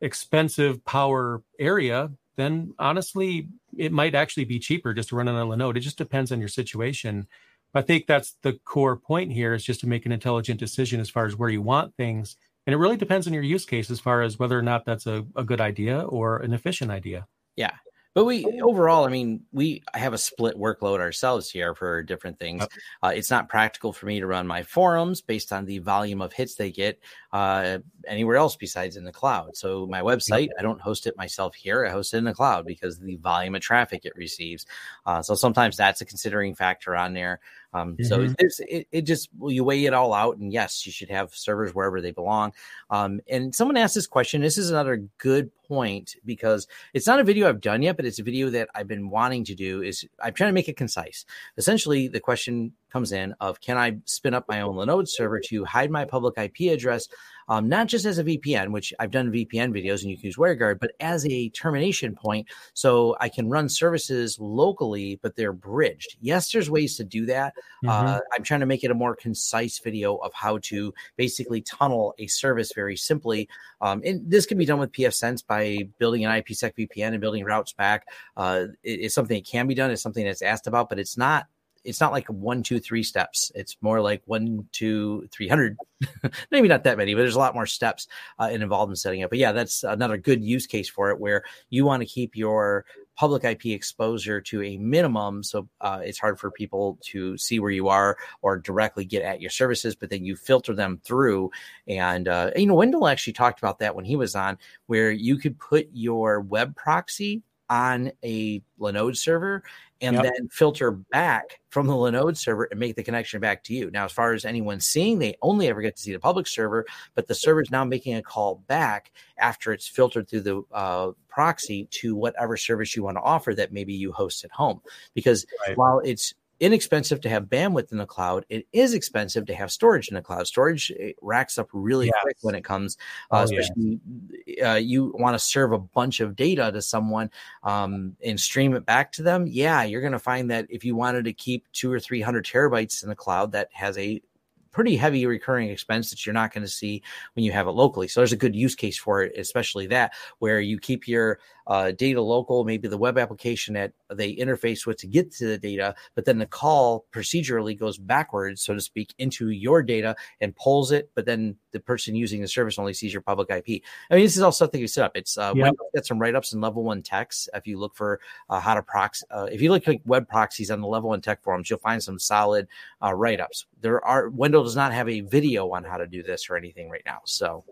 expensive power area, then honestly, it might actually be cheaper just to run on a Linode. It just depends on your situation. I think that's the core point here is just to make an intelligent decision as far as where you want things. And it really depends on your use case as far as whether or not that's a, a good idea or an efficient idea. Yeah. But we overall, I mean, we have a split workload ourselves here for different things. Uh, it's not practical for me to run my forums based on the volume of hits they get uh, anywhere else besides in the cloud. So my website, I don't host it myself here. I host it in the cloud because the volume of traffic it receives. Uh, so sometimes that's a considering factor on there. Um, mm-hmm. So there's it, it just well, you weigh it all out, and yes, you should have servers wherever they belong. Um, and someone asked this question. This is another good point because it's not a video I've done yet, but it's a video that I've been wanting to do. Is I'm trying to make it concise. Essentially, the question comes in of can I spin up my own Linode server to hide my public IP address, um, not just as a VPN, which I've done VPN videos and you can use WireGuard, but as a termination point so I can run services locally, but they're bridged. Yes, there's ways to do that. Mm-hmm. Uh, I'm trying to make it a more concise video of how to basically tunnel a service very simply. Um, and this can be done with pfSense by building an IPsec VPN and building routes back. Uh, it, it's something that can be done. It's something that's asked about, but it's not it's not like one, two, three steps. It's more like one, two, three hundred. [laughs] Maybe not that many, but there's a lot more steps uh, involved in setting up. But yeah, that's another good use case for it, where you want to keep your public IP exposure to a minimum, so uh, it's hard for people to see where you are or directly get at your services. But then you filter them through, and uh, you know Wendell actually talked about that when he was on, where you could put your web proxy on a Linode server and yep. then filter back from the Linode server and make the connection back to you. Now, as far as anyone seeing, they only ever get to see the public server, but the server is now making a call back after it's filtered through the uh, proxy to whatever service you want to offer that maybe you host at home. Because right. while it's inexpensive to have bandwidth in the cloud. It is expensive to have storage in the cloud. Storage racks up really yes. quick when it comes, uh, oh, especially yeah. uh, you want to serve a bunch of data to someone um, and stream it back to them. Yeah, you're going to find that if you wanted to keep two or three hundred terabytes in the cloud, that has a pretty heavy recurring expense that you're not going to see when you have it locally. So there's a good use case for it, especially that where you keep your uh, data local, maybe the web application that they interface with to get to the data, but then the call procedurally goes backwards, so to speak, into your data and pulls it. But then the person using the service only sees your public IP. I mean, this is all stuff that you set up. It's uh, yep. got some write ups in level one techs. If you look for uh, how to proxy, uh, if you look like web proxies on the level one tech forums, you'll find some solid uh, write ups. There are Wendell does not have a video on how to do this or anything right now, so.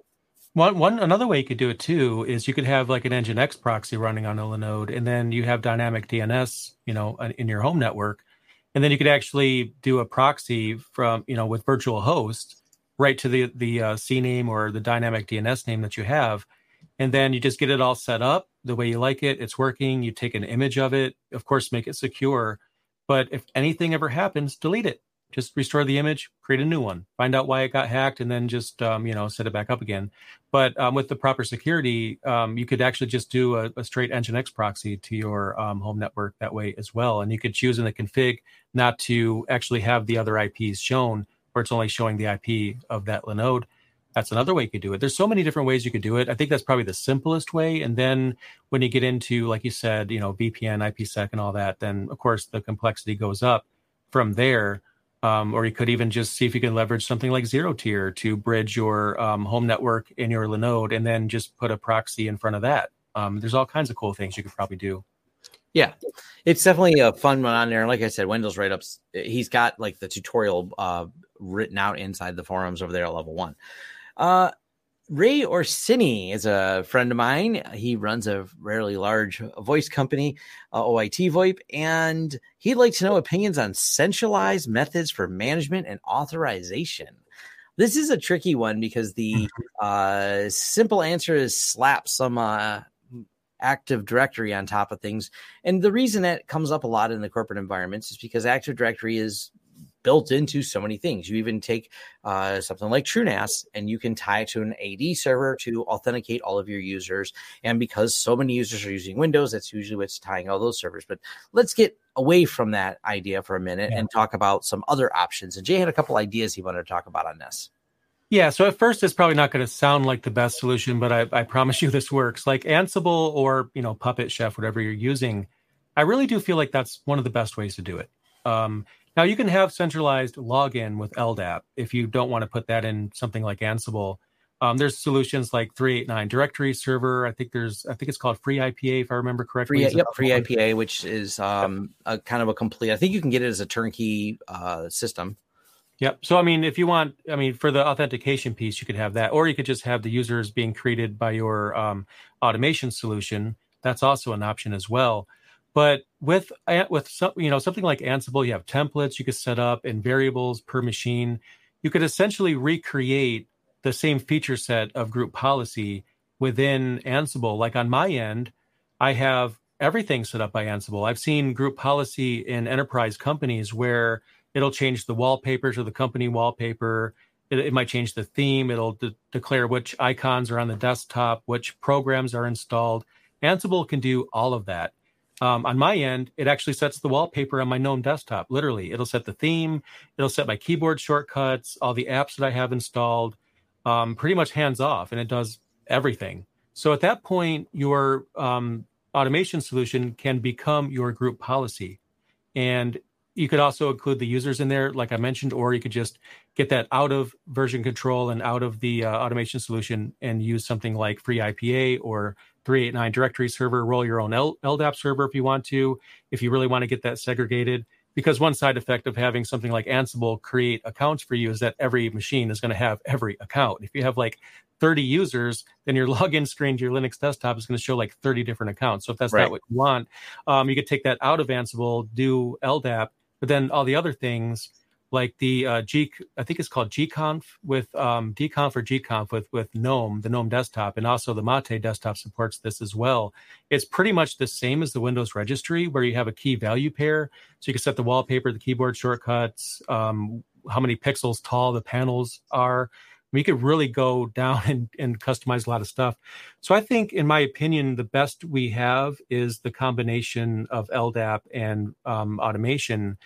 One one another way you could do it too is you could have like an Nginx proxy running on a Linode, and then you have dynamic DNS, you know, in your home network, and then you could actually do a proxy from you know with virtual host right to the the uh, CNAME or the dynamic DNS name that you have, and then you just get it all set up the way you like it. It's working. You take an image of it, of course, make it secure, but if anything ever happens, delete it just restore the image, create a new one, find out why it got hacked, and then just um, you know set it back up again. But um, with the proper security, um, you could actually just do a, a straight Nginx proxy to your um, home network that way as well. And you could choose in the config not to actually have the other IPs shown, where it's only showing the IP of that Linode. That's another way you could do it. There's so many different ways you could do it. I think that's probably the simplest way. And then when you get into, like you said, you know, VPN, IPsec, and all that, then of course the complexity goes up from there um, or you could even just see if you can leverage something like zero tier to bridge your um, home network in your Linode and then just put a proxy in front of that. Um, there's all kinds of cool things you could probably do. Yeah, it's definitely a fun one on there. Like I said, Wendell's write ups, he's got like the tutorial uh, written out inside the forums over there at level one. Uh, Ray Orsini is a friend of mine. He runs a fairly large voice company, uh, OIT VoIP, and he'd like to know opinions on centralized methods for management and authorization. This is a tricky one because the mm-hmm. uh, simple answer is slap some uh, Active Directory on top of things. And the reason that comes up a lot in the corporate environments is because Active Directory is built into so many things. You even take uh, something like TrueNAS and you can tie it to an AD server to authenticate all of your users. And because so many users are using Windows, that's usually what's tying all those servers. But let's get away from that idea for a minute yeah. and talk about some other options. And Jay had a couple ideas he wanted to talk about on this. Yeah, so at first it's probably not going to sound like the best solution, but I, I promise you [laughs] this works. Like Ansible or you know Puppet Chef, whatever you're using, I really do feel like that's one of the best ways to do it. Um, now you can have centralized login with LDAP if you don't want to put that in something like Ansible. Um, there's solutions like 389 directory server. I think there's, I think it's called Free IPA if I remember correctly. Free, yep, Free IPA, which is um, yep. a kind of a complete. I think you can get it as a turnkey uh, system. Yep. So I mean, if you want, I mean, for the authentication piece, you could have that, or you could just have the users being created by your um, automation solution. That's also an option as well. But with with some, you know something like Ansible, you have templates you could set up and variables per machine. You could essentially recreate the same feature set of group policy within Ansible. Like on my end, I have everything set up by Ansible. I've seen group policy in enterprise companies where it'll change the wallpapers or the company wallpaper. It, it might change the theme. It'll de- declare which icons are on the desktop, which programs are installed. Ansible can do all of that. Um, on my end, it actually sets the wallpaper on my GNOME desktop. Literally, it'll set the theme, it'll set my keyboard shortcuts, all the apps that I have installed, um, pretty much hands off, and it does everything. So at that point, your um, automation solution can become your group policy, and you could also include the users in there, like I mentioned, or you could just get that out of version control and out of the uh, automation solution and use something like Free IPA or 389 directory server, roll your own L- LDAP server if you want to, if you really want to get that segregated. Because one side effect of having something like Ansible create accounts for you is that every machine is going to have every account. If you have like 30 users, then your [laughs] login screen to your Linux desktop is going to show like 30 different accounts. So if that's right. not what you want, um, you could take that out of Ansible, do LDAP, but then all the other things like the uh, G, I think it's called gconf with um, dconf or gconf with with GNOME, the GNOME desktop, and also the Mate desktop supports this as well. It's pretty much the same as the Windows registry, where you have a key value pair, so you can set the wallpaper, the keyboard shortcuts, um, how many pixels tall the panels are. We could really go [laughs] down and, and customize a lot of stuff. So I think, in my opinion, the best we have is the combination of LDAP and um, automation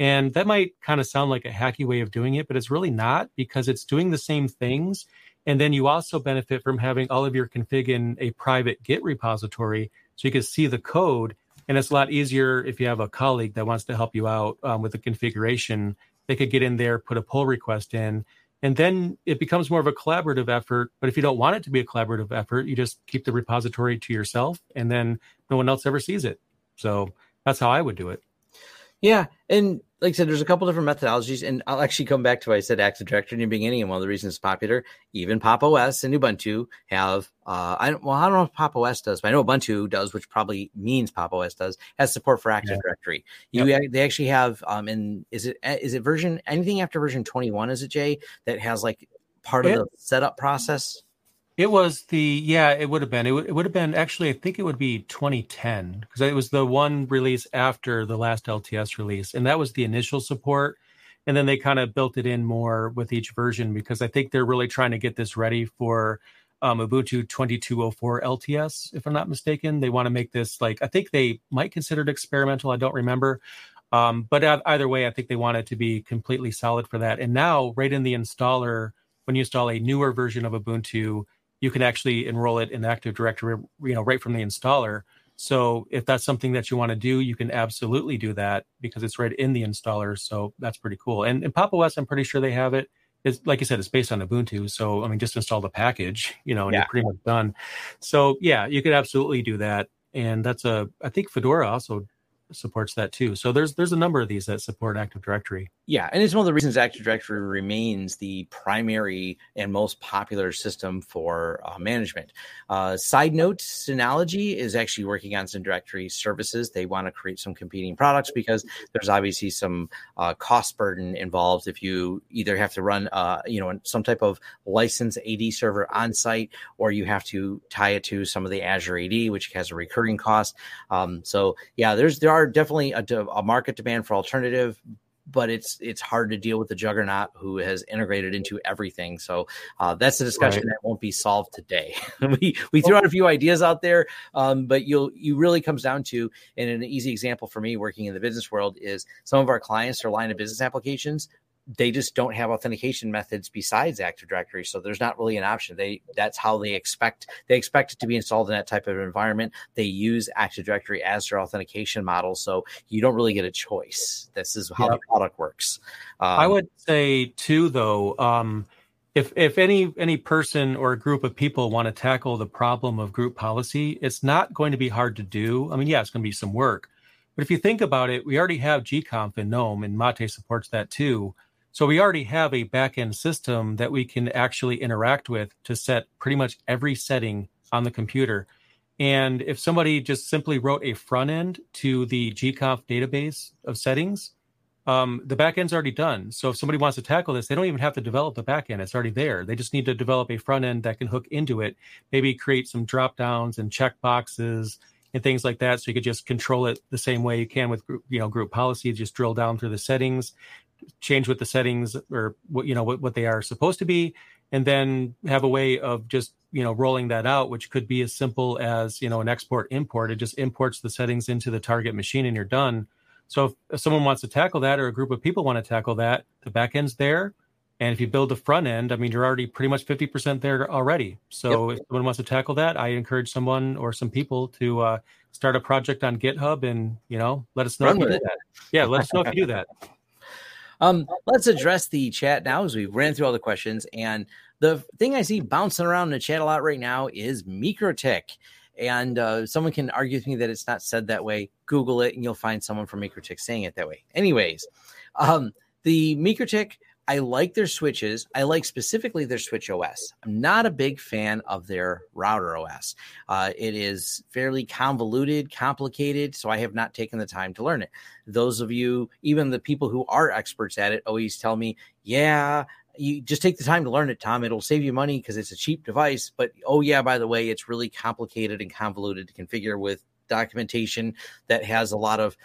And that might kind of sound like a hacky way of doing it, but it's really not because it's doing the same things. And then you also benefit from having all of your config in a private Git repository so you can see the code. And it's a lot easier if you have a colleague that wants to help you out um, with the configuration. They could get in there, put a pull request in, and then it becomes more of a collaborative effort. But if you don't want it to be a collaborative effort, you just keep the repository to yourself, and then no one else ever sees it. So that's how I would do it. Yeah, and like I said, there's a couple different methodologies, and I'll actually come back to what I said Active Directory in the beginning, and one of the reasons it's popular. Even Pop OS and Ubuntu have, uh, I don't, well, I don't know if Pop OS does, but I know Ubuntu does, which probably means Pop OS does, has support for Active yeah. Directory. You, yep. they actually have, um, in is it is it version anything after version 21? Is it Jay that has like part of the setup process? It was the yeah, it would have been. It would, it would have been actually. I think it would be 2010 because it was the one release after the last LTS release, and that was the initial support. And then they kind of built it in more with each version because I think they're really trying to get this ready for um, Ubuntu 2204 LTS, if I'm not mistaken. They want to make this like I think they might consider it experimental. I don't remember, um, but either way, I think they want it to be completely solid for that. And now, right in the installer, when you install a newer version of Ubuntu you can actually enroll it in Active Directory, you know, right from the installer. So if that's something that you want to do, you can absolutely do that because it's right in the installer. So that's pretty cool. And in Pop OS, I'm pretty sure they have it. It's like I said, it's based on Ubuntu. So I mean, just install the package, you know, and yeah. you're pretty much done. So yeah, you could absolutely do that. And that's a, I think Fedora also supports that too. So there's there's a number of these that support Active Directory. Yeah, and it's one of the reasons Active Directory remains the primary and most popular system for uh, management. Uh, side note, Synology is actually working on some directory services. They want to create some competing products because there's obviously some uh, cost burden involved if you either have to run, uh, you know, some type of licensed AD server on site, or you have to tie it to some of the Azure AD, which has a recurring cost. Um, so yeah, there's there are are definitely a, a market demand for alternative but it's it's hard to deal with the juggernaut who has integrated into everything. So uh, that's a discussion right. that won't be solved today. [laughs] we we threw out a few ideas out there, um, but you'll you really comes down to and an easy example for me working in the business world is some of our clients are line of business applications they just don't have authentication methods besides Active Directory, so there's not really an option. They that's how they expect they expect it to be installed in that type of environment. They use Active Directory as their authentication model, so you don't really get a choice. This is how yep. the product works. Um, I would say too, though, um, if if any any person or a group of people want to tackle the problem of group policy, it's not going to be hard to do. I mean, yeah, it's going to be some work. But if you think about it, we already have gconf in GNOME, and Mate supports that too. So we already have a backend system that we can actually interact with to set pretty much every setting on the computer. And if somebody just simply wrote a front end to the gconf database of settings, um, the backend's already done. So if somebody wants to tackle this, they don't even have to develop the backend; it's already there. They just need to develop a front end that can hook into it. Maybe create some drop downs and check boxes and things like that, so you could just control it the same way you can with group, you know group policy. Just drill down through the settings, change what the settings or what you know what, what they are supposed to be and then have a way of just you know rolling that out which could be as simple as you know an export import. It just imports the settings into the target machine and you're done. So if, if someone wants to tackle that or a group of people want to tackle that the back end's there. And if you build the front end i mean you're already pretty much 50% there already. So yep. if someone wants to tackle that i encourage someone or some people to uh, start a project on github and you know let us know Run if you do that. Yeah let us know if you do that [laughs] Um, let's address the chat now as we ran through all the questions. And the thing I see bouncing around in the chat a lot right now is MikroTik. And uh, someone can argue with me that it's not said that way. Google it and you'll find someone from MikroTik saying it that way. Anyways, um, the MikroTik I like their switches. I like specifically their Switch OS. I'm not a big fan of their router OS. Uh, it is fairly convoluted, complicated, so I have not taken the time to learn it. Those of you, even the people who are experts at it, always tell me, yeah, you just take the time to learn it, Tom. It'll save you money because it's a cheap device. But oh, yeah, by the way, it's really complicated and convoluted to configure with documentation that has a lot of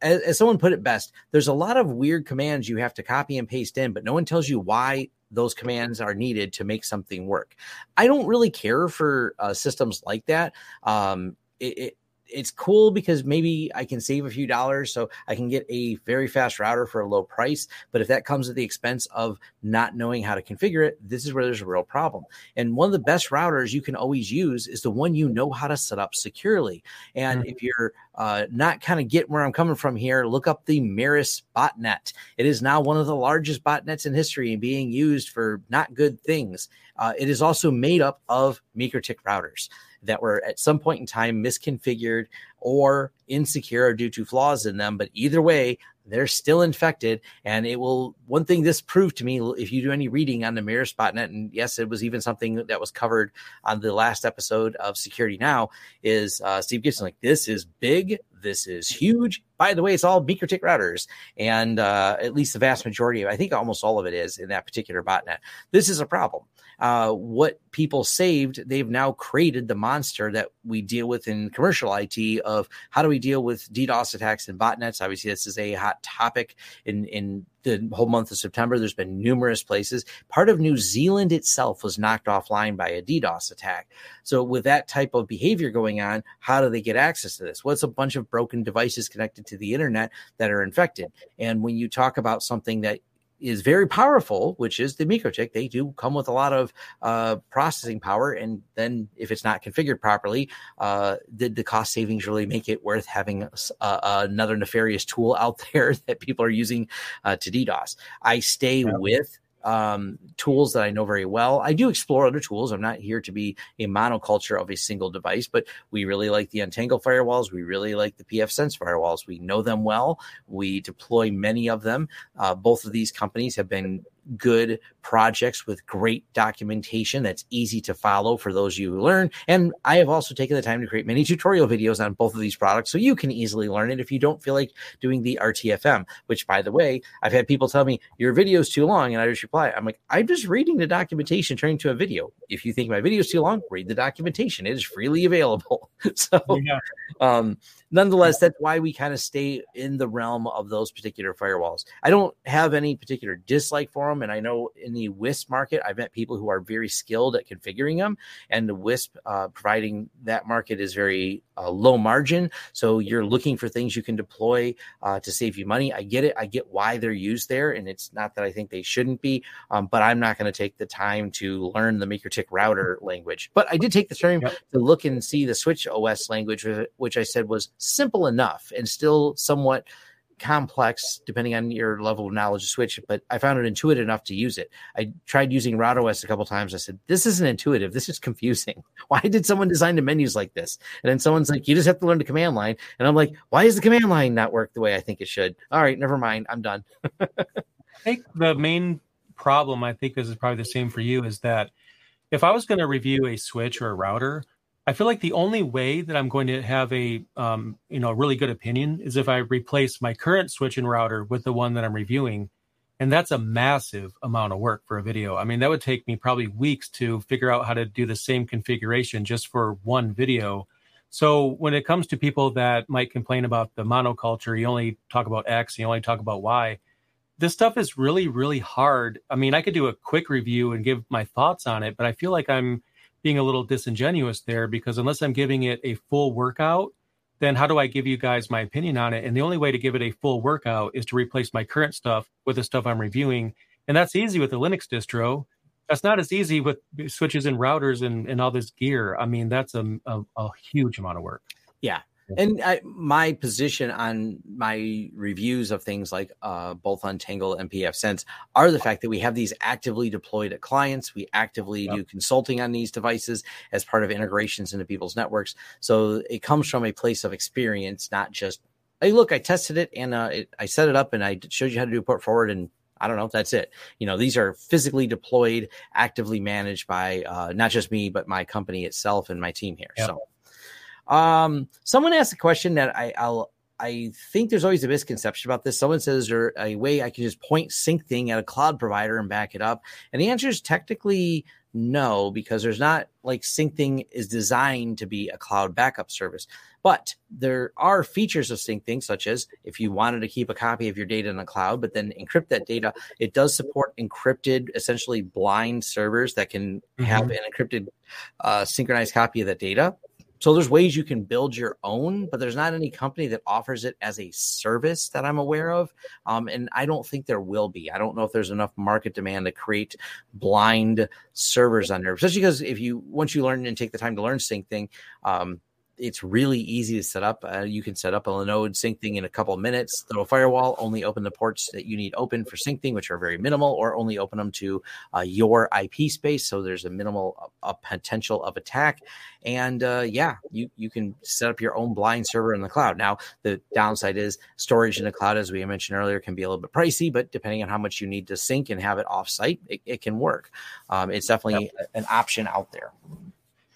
as, as someone put it best, there's a lot of weird commands you have to copy and paste in, but no one tells you why those commands are needed to make something work. I don't really care for uh, systems like that. Um, it, it it's cool because maybe I can save a few dollars so I can get a very fast router for a low price. But if that comes at the expense of not knowing how to configure it, this is where there's a real problem. And one of the best routers you can always use is the one you know how to set up securely. And mm-hmm. if you're uh, not kind of get where I'm coming from here, look up the Meris botnet. It is now one of the largest botnets in history and being used for not good things. Uh, it is also made up of MikroTik routers that were at some point in time misconfigured or insecure due to flaws in them. But either way, they're still infected. And it will, one thing this proved to me, if you do any reading on the Meris botnet, and yes, it was even something that was covered on the last episode of Security Now, is uh, Steve Gibson like, this is big, this is huge. By the way, it's all MikroTik routers, and uh, at least the vast majority of, I think almost all of it is in that particular botnet. This is a problem uh, what people saved, they've now created the monster that we deal with in commercial IT of how do we deal with DDoS attacks and botnets. Obviously, this is a hot topic in in the whole month of September. There's been numerous places. Part of New Zealand itself was knocked offline by a DDoS attack. So, with that type of behavior going on, how do they get access to this? What's well, a bunch of broken devices connected to the internet that are infected? And when you talk about something that is very powerful, which is the MikroTik. They do come with a lot of uh, processing power, and then if it's not configured properly, uh, did the cost savings really make it worth having another nefarious tool out [laughs] there that people are using uh, to DDoS? I stay yeah. with um, tools that I know very well. I do explore other tools. I'm not here to be a monoculture of a single device, but we really like the Untangle firewalls. We really like the pfSense firewalls. We know them well. We deploy many of them. Uh, both of these companies have been good projects with great documentation that's easy to follow for those you who learn. And I have also taken the time to create many tutorial videos on both of these products so you can easily learn it if you don't feel like doing the RTFM, which by the way, I've had people tell me your video is too long and I just reply, I'm like, I'm just reading the documentation turning to a video. If you think my video is too long, read the documentation. It is freely available. [laughs] so yeah. um nonetheless, that's why we kind of stay in the realm of those particular firewalls. I don't have any particular dislike for them. And I know in the WISP market, I've met people who are very skilled at configuring them. And the WISP uh, providing that market is very uh, low margin. So you're looking for things you can deploy uh, to save you money. I get it. I get why they're used there. And it's not that I think they shouldn't be, um, but I'm not going to take the time to learn the MikroTik router language. But I did take the time yep. to look and see the Switch OS language, which I said was simple enough and still somewhat complex depending on your level of knowledge of switch but i found it intuitive enough to use it. I tried using RouterOS a couple times. I said this isn't intuitive. This is confusing. [laughs] Why did someone design the menus like this? And then someone's like you just have to learn the command line. And i'm like why does the command line not work the way i think it should? All right never mind. I'm done. [laughs] I think the main problem i think this is probably the same for you is that if i was going to review a switch or a router I feel like the only way that I'm going to have a um, you know really good opinion is if I replace my current switch and router with the one that I'm reviewing, and that's a massive amount of work for a video. I mean, that would take me probably weeks to figure out how to do the same configuration just for one video. So when it comes to people that might complain about the monoculture, you only talk about X, you only talk about Y. This stuff is really, really hard. I mean, I could do a quick review and give my thoughts on it, but I feel like I'm being a little disingenuous there because unless I'm giving it a full workout, then how do I give you guys my opinion on it? And the only way to give it a full workout is to replace my current stuff with the stuff I'm reviewing. And that's easy with the Linux distro. That's not as easy with switches and routers and, and all this gear. I mean, that's a, a, a huge amount of work. Yeah. And I, my position on my reviews of things like uh, both Untangle and pfSense are the fact that we have these actively deployed at clients. We actively yep. do consulting on these devices as part of integrations into people's networks. So it comes from a place of experience, not just, hey, look, I tested it and uh, it, I set it up and I showed you how to do a port forward and I don't know. That's it. You know, these are physically deployed, actively managed by uh, not just me, but my company itself and my team here. Yep. So um, someone asked a question that I, I'll I think there's always a misconception about this. Someone says there a way I can just point Syncthing at a cloud provider and back it up, and the answer is technically no, because there's not like Syncthing is designed to be a cloud backup service. But there are features of Syncthing, such as if you wanted to keep a copy of your data in the cloud, but then encrypt that data, it does support encrypted, essentially blind servers that can mm-hmm. have an encrypted, uh, synchronized copy of that data So there's ways you can build your own, but there's not any company that offers it as a service that I'm aware of. Um, and I don't think there will be. I don't know if there's enough market demand to create blind servers on there, especially because if you once you learn and take the time to learn Syncthing, um, it's really easy to set up. Uh, you can set up a Linode Syncthing in a couple of minutes. Throw a firewall, only open the ports that you need open for Syncthing, which are very minimal, or only open them to uh, your IP space. So there's a minimal a potential of attack. And uh, yeah, you you can set up your own blind server in the cloud. Now the downside is storage in the cloud, as we mentioned earlier, can be a little bit pricey, but depending on how much you need to sync and have it offsite, it, it can work. Um, it's definitely yep. an option out there.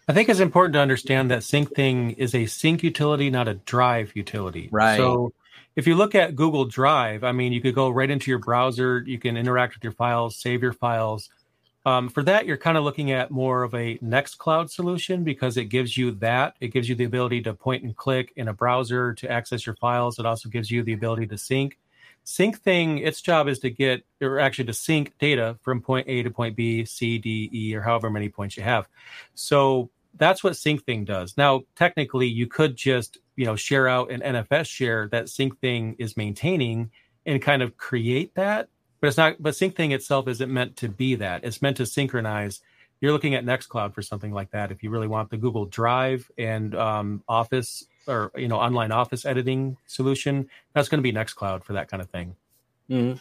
I think it's important to understand that Syncthing is a sync utility, not a drive utility. Right. So if you look at Google Drive, I mean, you could go right into your browser, you can interact with your files, save your files. Um, for that, you're kind of looking at more of a Nextcloud solution because it gives you that. It gives you the ability to point and click in a browser to access your files. It also gives you the ability to sync. Syncthing, its job is to get, or actually to sync data from point A to point B, C, D, E, or however many points you have. So that's what Syncthing does. Now, technically, you could just you know share out an NFS share that Syncthing is maintaining and kind of create that, but it's not. But Syncthing itself isn't meant to be that. It's meant to synchronize. You're looking at Nextcloud for something like that. If you really want the Google Drive and um, Office or you know online Office editing solution, that's going to be Nextcloud for that kind of thing. Mm-hmm.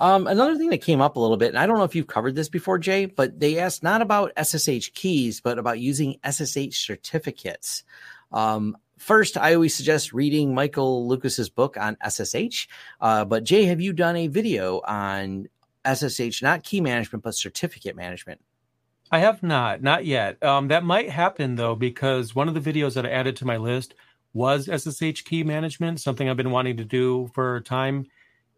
Um, another thing that came up a little bit, and I don't know if you've covered this before, Jay, but they asked not about SSH keys, but about using SSH certificates. Um, first, I always suggest reading Michael Lucas's book on SSH. Uh, but Jay, have you done a video on SSH, not key management, but certificate management? I have not, not yet. Um, that might happen though, because one of the videos that I added to my list was SSH key management, something I've been wanting to do for a time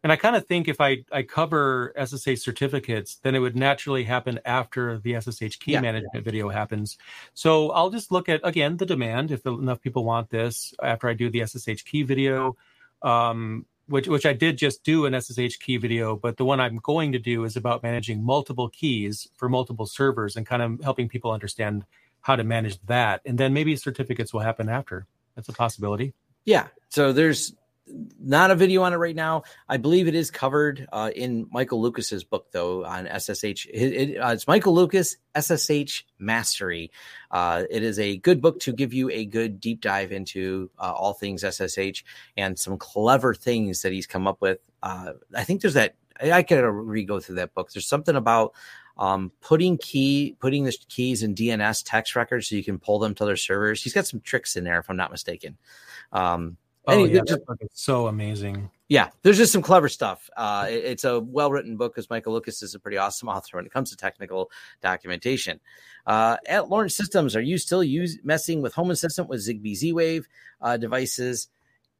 and I kind of think if I, I cover SSH certificates, then it would naturally happen after the SSH key yeah, management yeah. video happens. So I'll just look at, again, the demand, if enough people want this after I do the SSH key video, um, which, which I did just do an SSH key video, but the one I'm going to do is about managing multiple keys for multiple servers and kind of helping people understand how to manage that. And then maybe certificates will happen after. That's a possibility. Yeah. So there's not a video on it right now. I believe it is covered uh, in Michael Lucas's book, though, on SSH. It, it, uh, it's Michael Lucas SSH Mastery. Uh, it is a good book to give you a good deep dive into uh, all things SSH and some clever things that he's come up with. Uh, I think there's that. I could re go through that book. There's something about um, putting key putting the keys in DNS text records so you can pull them to their servers. He's got some tricks in there, if I'm not mistaken. Um, Oh, yeah, just, so amazing. Yeah, there's just some clever stuff. Uh, it, it's a well written book because Michael Lucas is a pretty awesome [laughs] author when it comes to technical documentation. Uh, at Lawrence Systems, are you still use, messing with Home Assistant with Zigbee Z Wave uh, devices?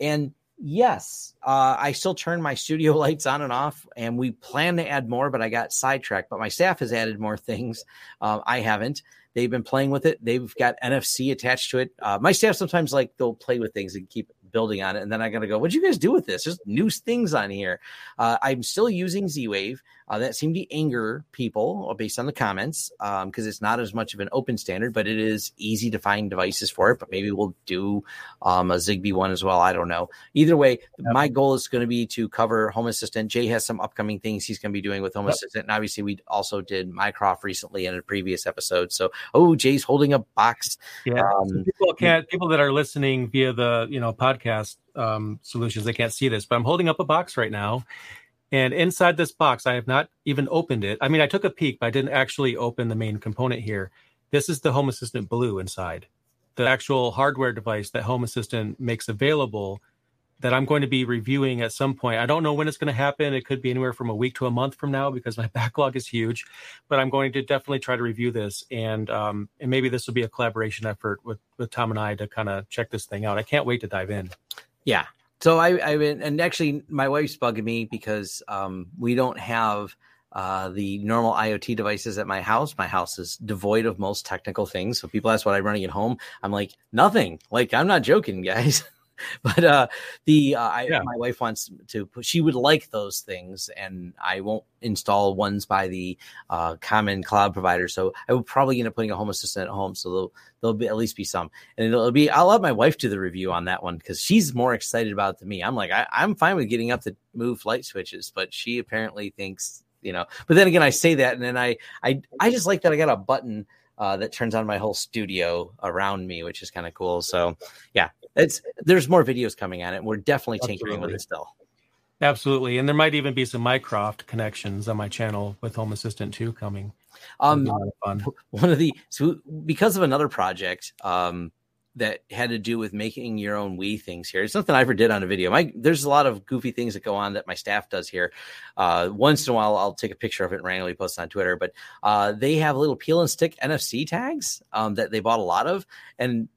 And yes, uh, I still turn my studio [laughs] lights on and off, and we plan to add more, but I got sidetracked. But my staff has added more things. Uh, I haven't. They've been playing with it. They've got NFC attached to it. Uh, my staff sometimes like they'll play with things and keep building on it. And then I'm going to go, what'd you guys do with this? There's new things on here. Uh, I'm still using Z Wave. Uh, that seemed to anger people uh, based on the comments because um, it's not as much of an open standard, but it is easy to find devices for it. But maybe we'll do um, a Zigbee one as well. I don't know. Either way, yep. my goal is going to be to cover Home Assistant. Jay has some upcoming things he's going to be doing with Home yep. Assistant. And obviously, we also did Mycroft recently in a previous episode. So, oh, Jay's holding a box. Yeah. Um, so people can't, people that are listening via the, you know, podcast um, solutions, they can't see this, but I'm holding up a box right now and inside this box, I have not even opened it. I mean, I took a peek, but I didn't actually open the main component here. This is the Home Assistant Blue inside, the actual hardware device that Home Assistant makes available that I'm going to be reviewing at some point. I don't know when it's going to happen. It could be anywhere from a week to a month from now because my [laughs] backlog is huge. But I'm going to definitely try to review this, and um, and maybe this will be a collaboration effort with with Tom and I to kind of check this thing out. I can't wait to dive in. Yeah, so I, I and actually my wife's bugging me because um, we don't have uh, the normal IoT devices at my house. My house is devoid of most technical things. So people ask what I'm running at home. I'm like nothing. Like I'm not joking, guys. [laughs] [laughs] but uh, the uh, I, yeah. my wife wants to. She would like those things, and I won't install ones by the uh, common cloud provider. So I will probably end up putting a Home Assistant at home. So there'll there'll be at least be some, and it'll be. I'll let my wife do the review on that one because she's more excited about it than me. I'm like I, I'm fine with getting up to move light switches, but she apparently thinks you know. But then again, I say that, and then I I I just like that I got a button uh, that turns on my whole studio around me, which is kind of cool. So yeah, it's there's more videos coming at it. And we're definitely Absolutely. tinkering with it still. Absolutely, and there might even be some Mycroft connections on my channel with Home Assistant 2 coming. Um, of one of the so because of another project, um, that had to do with making your own Wii things here. It's nothing I ever did on a video. My there's a lot of goofy things that go on that my staff does here. Uh, once in a while, I'll take a picture of it and randomly post it on Twitter. But uh, they have little peel and stick NFC tags um, that they bought a lot of, and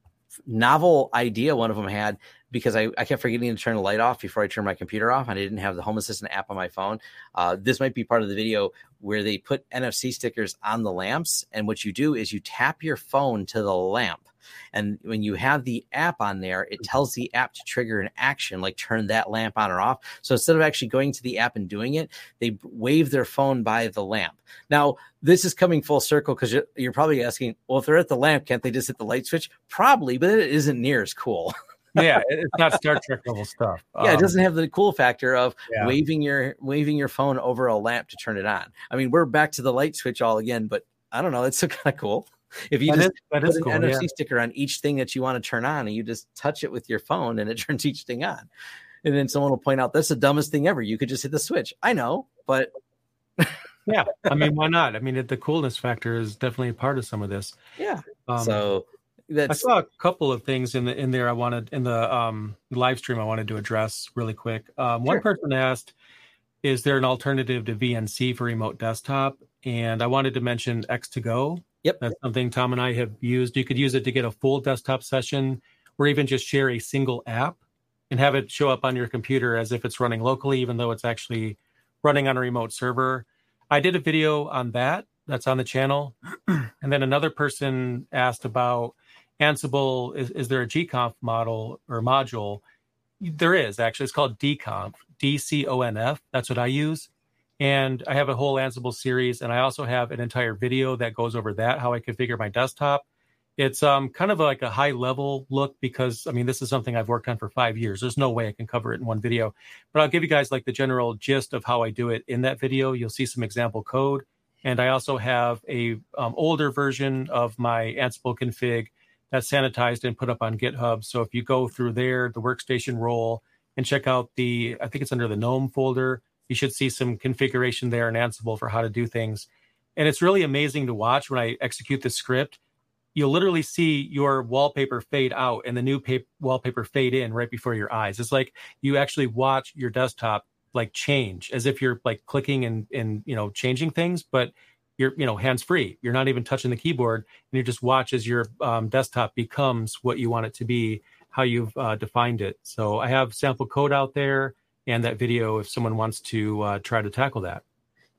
novel idea one of them had because I, I kept forgetting to turn the light off before I turned my computer off and I didn't have the Home Assistant app on my phone. Uh, this might be part of the video where they put NFC stickers on the lamps. And what you do is you tap your phone to the lamp and when you have the app on there, it tells the app to trigger an action, like turn that lamp on or off. So instead of actually going to the app and doing it, they wave their phone by the lamp. Now, this is coming full circle because you're, you're probably asking, well, if they're at the lamp, can't they just hit the light switch? Probably, but it isn't near as cool. [laughs] yeah, it's not Star Trek level stuff. Yeah, it doesn't have the cool factor of yeah. waving your waving your phone over a lamp to turn it on. I mean, we're back to the light switch all again, but I don't know. It's still [laughs] kind of cool. If you that just is, put an cool, NFC yeah. sticker on each thing that you want to turn on, and you just touch it with your phone, and it [laughs] turns each thing on, and then someone will point out that's the dumbest thing ever. You could just hit the switch. I know, but yeah, I mean, [laughs] why not? I mean, it, the coolness factor is definitely a part of some of this. Yeah. Um, so that's... I saw a couple of things in the in there. I wanted in the um, live stream. I wanted to address really quick. Um, one person asked, "Is there an alternative to VNC for remote desktop?" And I wanted to mention X2Go. Yep. That's something Tom and I have used. You could use it to get a full desktop session or even just share a single app and have it show up on your computer as if it's running locally, even though it's actually running on a remote server. I did a video on that. That's on the channel. [clears throat] and then another person asked about Ansible. Is, is there a gconf model or module? There is actually. It's called dconf, D C O N F. That's what I use and I have a whole Ansible series, and I also have an entire video that goes over that how I configure my desktop. It's um, kind of like a high level look because I mean this is something I've worked on for five years. There's no way I can cover it in one video, but I'll give you guys like the general gist of how I do it in that video. You'll see some example code, and I also have a um, older version of my Ansible config that's sanitized and put up on GitHub. So if you go through there, the workstation role, and check out the I think it's under the GNOME folder you should see some configuration there in Ansible for how to do things. And it's really amazing to watch when I execute the script. You'll literally see your wallpaper fade out and the new paper, wallpaper fade in right before your eyes. It's like you actually watch your desktop like change as if you're like clicking and and you know changing things, but you're you know hands free. You're not even touching the keyboard, and you just watch as your um, desktop becomes what you want it to be, how you've uh, defined it. So I have sample code out there and that video if someone wants to uh, try to tackle that.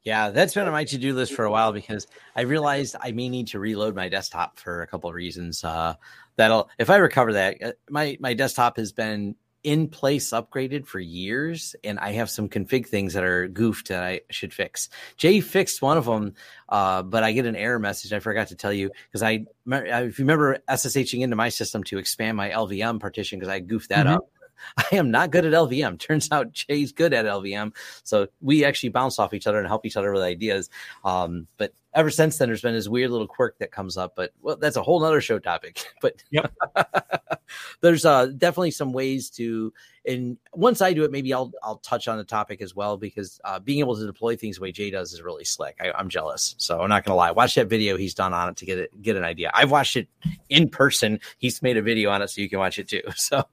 Yeah, that's been on my to do list for a while because I realized I may need to reload my desktop for a couple of reasons. Uh, that'll if I recover that, uh, my my desktop has been in place upgraded for years and i have some config things that are goofed that i should fix jay fixed one of them uh, but i get an error message i forgot to tell you because I, if you remember sshing into my system to expand my lvm partition because i goofed that mm-hmm. up [laughs] I am not good at LVM. [laughs] Turns out Jay's good at LVM. So we actually bounce off each other and help each other with ideas. Um, but ever since then, there's been this weird little quirk that comes up. But well, that's a whole nother show topic. [laughs] But yep. [laughs] there's uh, definitely some ways to. And once I do it, maybe I'll I'll touch on the topic as well because uh, being able to deploy things the way Jay does is really slick. I, am jealous, so I'm not gonna lie. Watch that video he's done on it to get it get an idea. I've watched it in person. He's made a video on it, so you can watch it too. [laughs] So.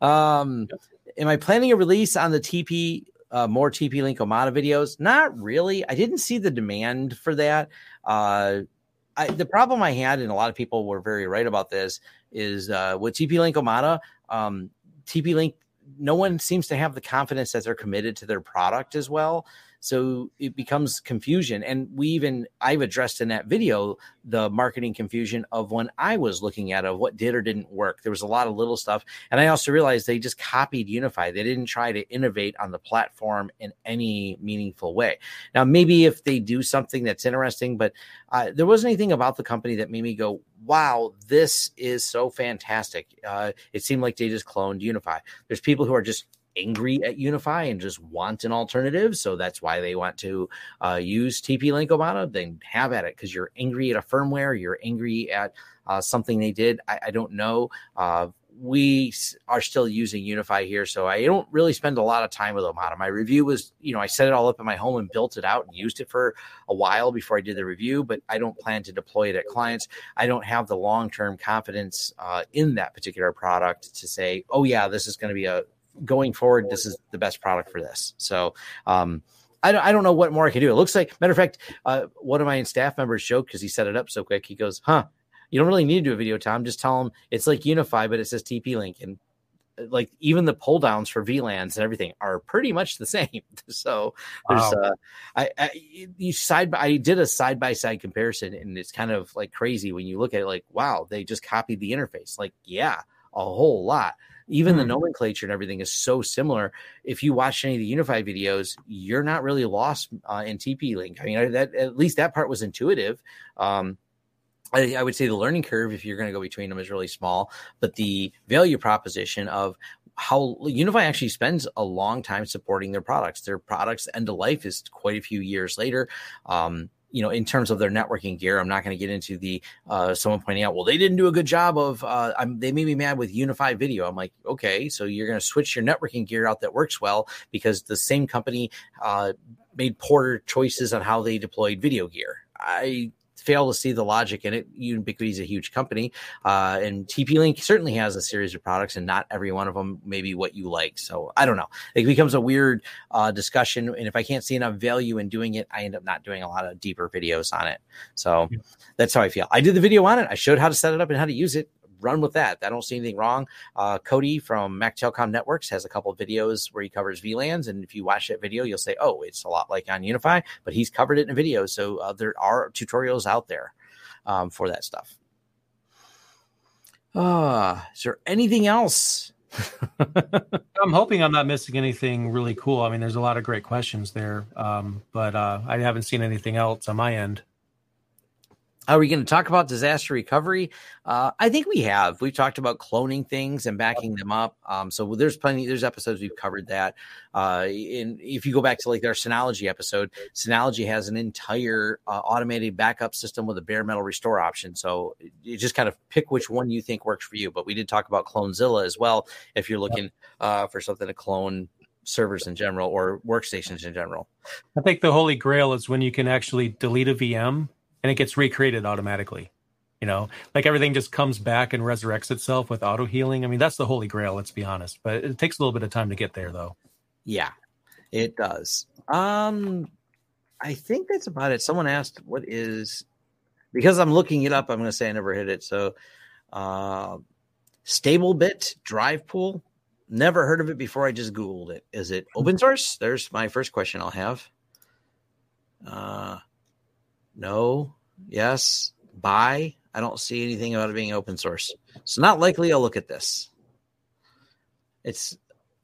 Um, am I planning a release on the TP uh, more TP Link Omada videos? Not really. I didn't see the demand for that. Uh, I, the problem I had, and a lot of people were very right about this, is uh, with TP Link Omada, um, TP Link no one seems to have the confidence that they're committed to their product as well. So it becomes confusion. And we even, I've addressed in that video the marketing confusion of when I was looking at of what did or didn't work. There was a lot of little stuff. And I also realized they just copied UniFi. They didn't try to innovate on the platform in any meaningful way. Now, maybe if they do something that's interesting, but uh, there wasn't anything about the company that made me go, wow, this is so fantastic. Uh, it seemed like they just cloned UniFi. There's people who are just angry at UniFi and just want an alternative. So that's why they want to uh, use TP Link Omada. Then have at it because you're angry at a firmware, you're angry at uh, something they did. I, I don't know. Uh, we are still using UniFi here, so I don't really spend a lot of time with Omada. My review was, you know, I set it all up in my home and built it out and used it for a while before I did the review, but I don't plan to deploy it at clients. I don't have the long term confidence uh, in that particular product to say, oh, yeah, this is going to be a going forward, this is the best product for this. So, um, I don't, I don't know what more I can do. It looks like, matter of fact, uh, one of my staff members joked because he set it up so quick. He goes, "Huh, you don't really need to do a video, Tom. Just tell him it's like UniFi, but it says TP Link, and uh, like even the pull downs for VLANs and everything are pretty much the [laughs] same. so there's, wow. uh, I, I, you side, by, I did a side by side comparison, and it's kind of like crazy when you look at it. Like, wow, they just copied the interface. Like, yeah, a whole lot even the hmm. nomenclature and everything is so similar. If you watch any of the UniFi videos, you're not really lost uh, in TP Link. I mean, that at least that part was intuitive. Um, I, I, would say the learning curve, if you're going to go between them, is really small, but the value proposition of how UniFi actually spends a long time supporting their products. Their products end of life is quite a few years later. Um, you know, in terms of their networking gear, I'm not going to get into the uh, someone pointing out, well, they didn't do a good job of. Uh, I'm, they made me mad with UniFi Video. I'm like, okay, so you're going to switch your networking gear out that works well because the same company uh, made poor choices on how they deployed video gear. I fail to see the logic in it. Ubiquiti is a huge company, uh, and TP Link certainly has a series of products, and not every one of them maybe what you like. So I don't know. It becomes a weird uh, discussion, and if I can't see enough value in doing it, I end up not doing a lot of deeper videos on it. So that's how I feel. I did the video on it. I showed how to set it up and how to use it run with that. I don't see anything wrong. Uh, Cody from Mac Telecom Networks has a couple of videos where he covers VLANs, and if you watch that video, you'll say, "Oh, it's a lot like on UniFi," but he's covered it in video. So uh, there are tutorials out there um, for that stuff. Uh, is there anything else? [laughs] I'm hoping I'm not missing anything really cool. I mean, there's a lot of great questions there, um, but uh, I haven't seen anything else on my end. Are we going to talk about disaster recovery? Uh, I think we have. We've talked about cloning things and backing them up. Um, so there's plenty. There's episodes we've covered that. Uh, in if you go back to like their Synology episode, Synology has an entire uh, automated backup system with a bare metal restore option. So you just kind of pick which one you think works for you. But we did talk about CloneZilla as well. If you're looking uh, for something to clone servers in general or workstations in general. I think the holy grail is when you can actually delete a VM and it gets recreated automatically. You know, like everything just comes back and resurrects itself with auto healing. I mean, that's the holy grail, let's be honest. But it takes a little bit of time to get there though. Yeah, it does. Um I think that's about it. Someone asked what is because I'm looking it up, I'm gonna say I never hit it. So uh stable bit drive pool. Never heard of it before. I just Googled it. Is it open [laughs] source? There's my first question I'll have. Uh no, yes, buy. I don't see anything about it being open source. So not likely I'll look at this. It's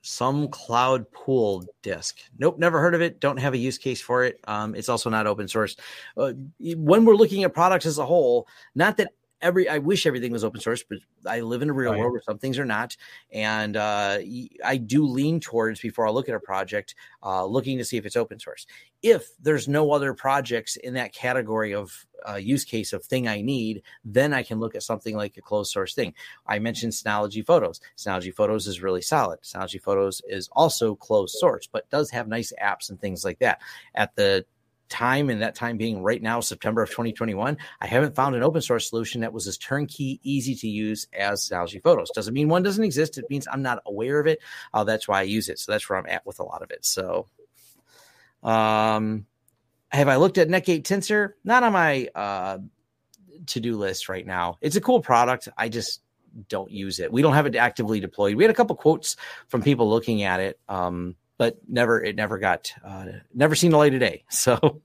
some cloud pool disk. Nope, never heard of it. Don't have a use case for it. Um, it's also not open source. Uh, when we're looking at products as a whole, not that every I wish everything was open source, but I live in a real right. world where some things are not, and uh, I do lean towards before I look at a project, uh, looking to see if it's open source. If there's no other projects in that category of uh, use case of thing I need, then I can look at something like a closed source thing. I mentioned Synology Photos. Synology Photos is really solid. Synology Photos is also closed source, but does have nice apps and things like that. At the time and that time being right now september of 2021 i haven't found an open source solution that was as turnkey easy to use as Synology photos. Doesn't mean one doesn't exist. It means i'm not aware of it. Uh, that's why i use it. So that's where i'm at with a lot of it. So um have i looked at netgate TNSR? Not on my uh to-do list right now. It's a cool product. I just don't use it. We don't have it actively deployed. We had a couple quotes from people looking at it, um, but never it never got uh, never seen the light of day. [laughs] So.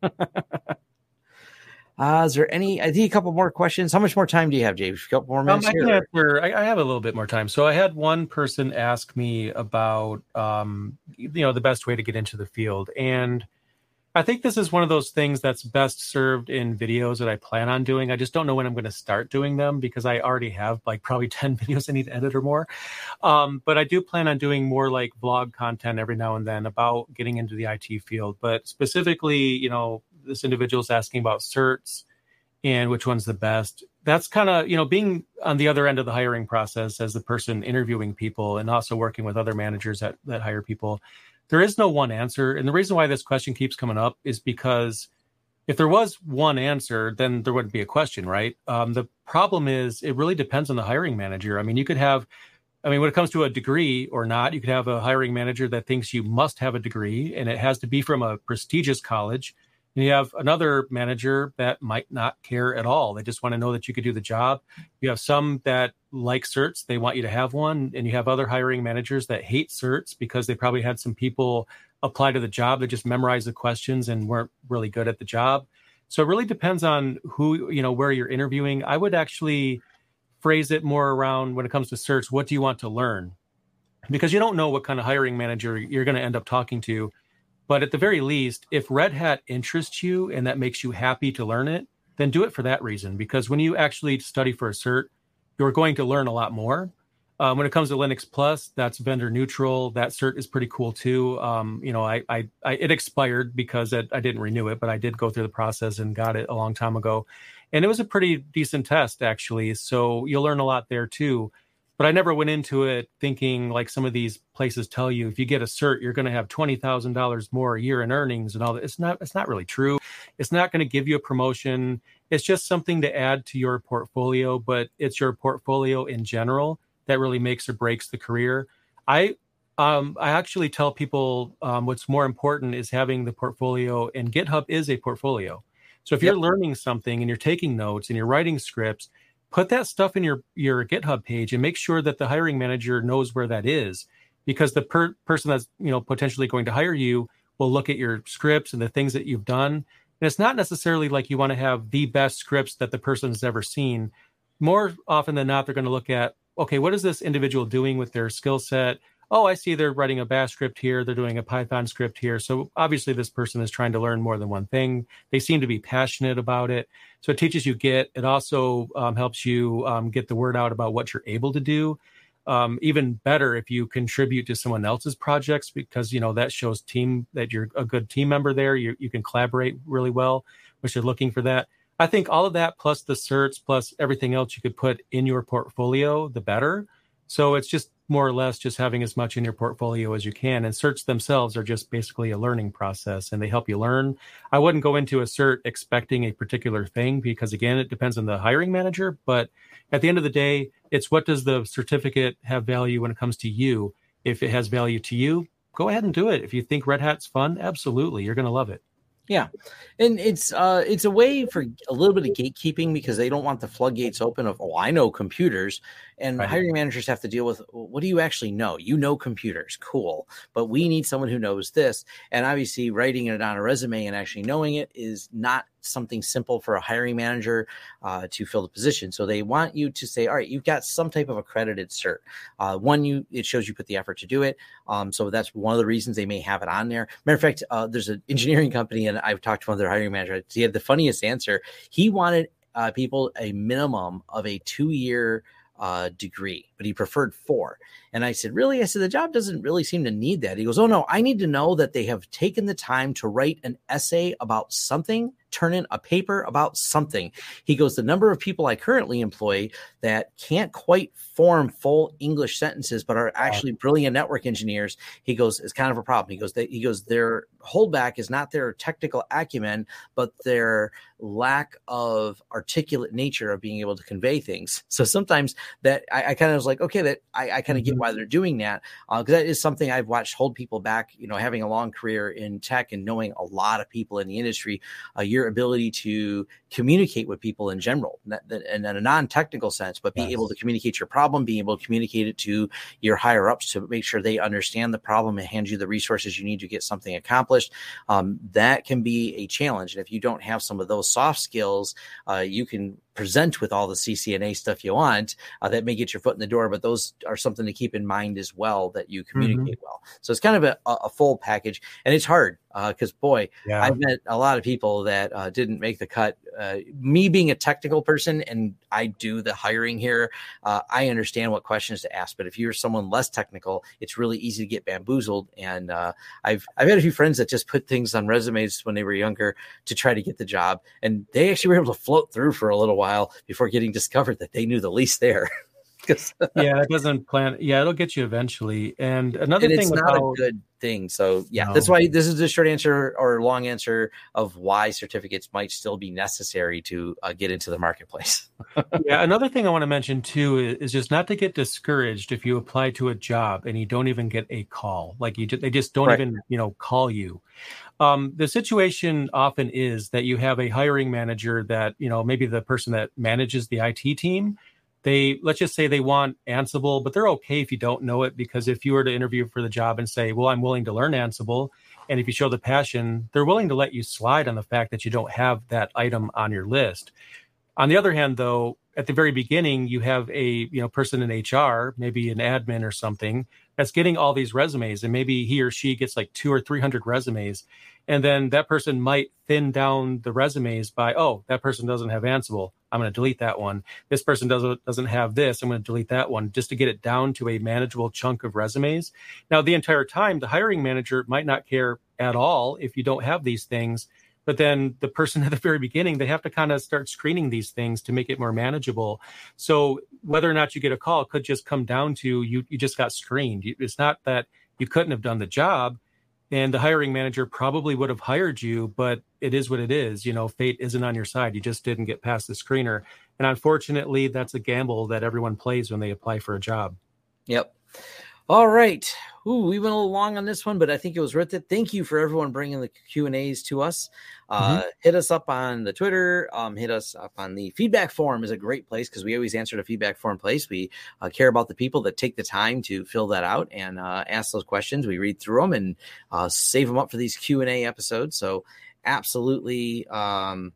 Uh, is there any? I think a couple more questions. How much more time do you have, James? A couple more minutes. Um, I, answer, I, I, have a little bit more time. So I had one person ask me about, um, you know, the best way to get into the field, and I think this is one of those things that's best served in videos that I plan on doing. I just don't know when I'm going to start doing them because I already have like probably [laughs] 10 videos I need to edit or more. Um, but I do plan on doing more like vlog content every now and then about getting into the IT field. But specifically, you know, this individual is asking about certs and which one's the best. That's kind of, you know, being on the other end of the hiring process as the person interviewing people and also working with other managers that, that hire people there is no one answer. And the reason why this question keeps coming up is because if there was one answer, then there wouldn't be a question, right? Um, the problem is it really depends on the hiring manager. I mean, you could have, I mean, when it comes to a degree or not, you could have a hiring manager that thinks you must have a degree and it has to be from a prestigious college. And you have another manager that might not care at all. They just want to know that you could do the job. You have some that like certs, they want you to have one. And you have other hiring managers that hate certs because they probably had some people apply to the job that just memorized the questions and weren't really good at the job. So it really depends on who, you know, where you're interviewing. I would actually phrase it more around when it comes to certs, what do you want to learn? Because you don't know what kind of hiring manager you're going to end up talking to but at the very least, if Red Hat interests you and that makes you happy to learn it, then do it for that reason. Because when you actually study for a cert, you're going to learn a lot more. Um, when it comes to Linux Plus, that's vendor neutral. That cert is pretty cool too. Um, you know, I, I, I, it expired because it, I didn't renew it, but I did go through the process and got it a long time ago, and it was a pretty decent test actually. So you'll learn a lot there too but I never went into it thinking like some of these places tell you if you get a cert you're going to have twenty thousand dollars more a year in earnings and all that. It's not. It's not really true. It's not going to give you a promotion. It's just something to add to your portfolio, but it's your portfolio in general that really makes or breaks the career. I um, I actually tell people um, what's more important is having the portfolio, and GitHub is a portfolio. So if yep. you're learning something and you're taking notes and you're writing scripts, put that stuff in your your GitHub page and make sure that the hiring manager knows where that is because the per- person that's you know potentially going to hire you will look at your scripts and the things that you've done. And it's not necessarily like you want to have the best scripts that the person has ever seen. More often than not they're going to look at okay what is this individual doing with their skill set oh, I see they're writing a Bash script here, they're doing a Python script here. So obviously, this person is trying to learn more than one thing. They seem to be passionate about it. So it teaches you Git. It also um, helps you um, get the word out about what you're able to do. Um, even better if you contribute to someone else's projects because you know that shows team that you're a good team member there. You you can collaborate really well, which you're looking for that. I think all of that plus the certs plus everything else you could put in your portfolio, the better. So it's just more or less just having as much in your portfolio as you can. And certs themselves are just basically a learning process and they help you learn. I wouldn't go into a cert expecting a particular thing because, again, it depends on the hiring manager. But at the end of the day, it's what does the certificate have value when it comes to you? If it has value to you, go ahead and do it. If you think Red Hat's fun, absolutely, you're going to love it. Yeah, and it's uh it's a way for a little bit of gatekeeping because they don't want the floodgates open of oh I know computers and right. hiring managers have to deal with what do you actually know? You know computers, cool, but we need someone who knows this. And obviously, writing it on a resume and actually knowing it is not something simple for a hiring manager uh, to fill the position. So they want you to say, all right, you've got some type of accredited cert. Uh, one, you it shows you put the effort to do it. Um, so that's one of the reasons they may have it on there. Matter of fact, uh, there's an engineering company, and I've talked to one of their hiring managers. He had the funniest answer. He wanted uh, people a minimum of a two year uh, degree, but he preferred four. And I said, Really? I said, The job doesn't really seem to need that. He goes, Oh, no, I need to know that they have taken the time to write an essay about something turn in a paper about something. He goes, The number of people I currently employ that can't quite form full English sentences, but are actually brilliant network engineers, he goes, is kind of a problem. He goes, they, he goes, their holdback is not their technical acumen, but their lack of articulate nature of being able to convey things. So sometimes that I, I kind of was like, okay, that I, I kind of mm-hmm. get why they're doing that. Uh, cause that is something I've watched hold people back, you know, having a long career in tech and knowing a lot of people in the industry. A year your ability to communicate with people in general, and in a non-technical sense, but be yes. able to communicate your problem, being able to communicate it to your higher ups to make sure they understand the problem and hand you the resources you need to get something accomplished. Um, that can be a challenge, and if you don't have some of those soft skills, uh, you can present with all the CCNA stuff you want, uh, that may get your foot in the door, but those are something to keep in mind as well that you communicate mm-hmm. well. So it's kind of a, a, full package, and it's hard because uh, boy, yeah. I've met a lot of people that uh, didn't make the cut. Uh, me being a technical person, and I do the hiring here, uh, I understand what questions to ask. But if you're someone less technical, it's really easy to get bamboozled. And uh, I've I've had a few friends that just put things on resumes when they were younger to try to get the job, and they actually were able to float through for a little while before getting discovered that they knew the least there. [laughs] [laughs] yeah, it doesn't plan. Yeah, it'll get you eventually. And another and thing, it's not a good thing. So yeah, no. that's why this is the short answer or long answer of why certificates might still be necessary to uh, get into the marketplace. [laughs] yeah, another thing I want to mention too is, is, just not to get discouraged if you apply to a job and you don't even get a call. Like you, they just don't right. even you know call you. Um, the situation often is that you have a hiring manager that you know maybe the person that manages the IT team they let's just say they want Ansible, but they're okay if you don't know it because if you were to interview for the job and say, "Well, I'm willing to learn Ansible," and if you show the passion, they're willing to let you slide on the fact that you don't have that item on your list. On the other hand, though, at the very beginning, you have a you know person in HR, maybe an admin or something, that's getting all these resumes, and maybe he or she gets like two or three hundred resumes, and then that person might thin down the resumes by, oh, that person doesn't have Ansible. I'm going to delete that one. This person doesn't doesn't have this. I'm going to delete that one just to get it down to a manageable chunk of resumes. Now, the entire time, the hiring manager might not care at all if you don't have these things. But then the person [laughs] at the very beginning, they have to kind of start screening these things to make it more manageable. So whether or not you get a call could just come down to you. You just got screened. It's not that you couldn't have done the job and the hiring manager probably would have hired you but it is what it is you know fate isn't on your side. You just didn't get past the screener. And unfortunately that's a gamble that everyone plays when they apply for a job. Yep all right Ooh, we went a little long on this one, but I think it was worth it. Thank you for everyone bringing the Q and A's to us. Uh, mm-hmm. Hit us up on the Twitter. Um, hit us up on the feedback form is a great place because we always answer the feedback form place. We uh, care about the people that take the time to fill that out and uh, ask those questions. We read through them and uh, save them up for these Q and A episodes. So absolutely. Um,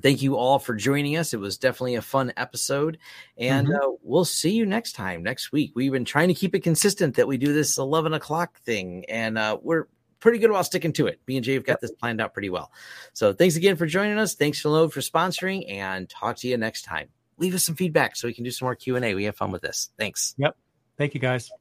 thank you all for joining us. It was definitely a fun episode, and mm-hmm. uh, we'll see you next time next week. We've been trying to keep it consistent that we do this eleven o'clock thing, and uh, we're pretty good about sticking to it. Me and Jay have got this planned out pretty well. So thanks again for joining us. Thanks to Linode for sponsoring, and talk to you next time. Leave us some feedback so we can do some more Q and A. We have fun with this. Thanks. Yep. Thank you, guys.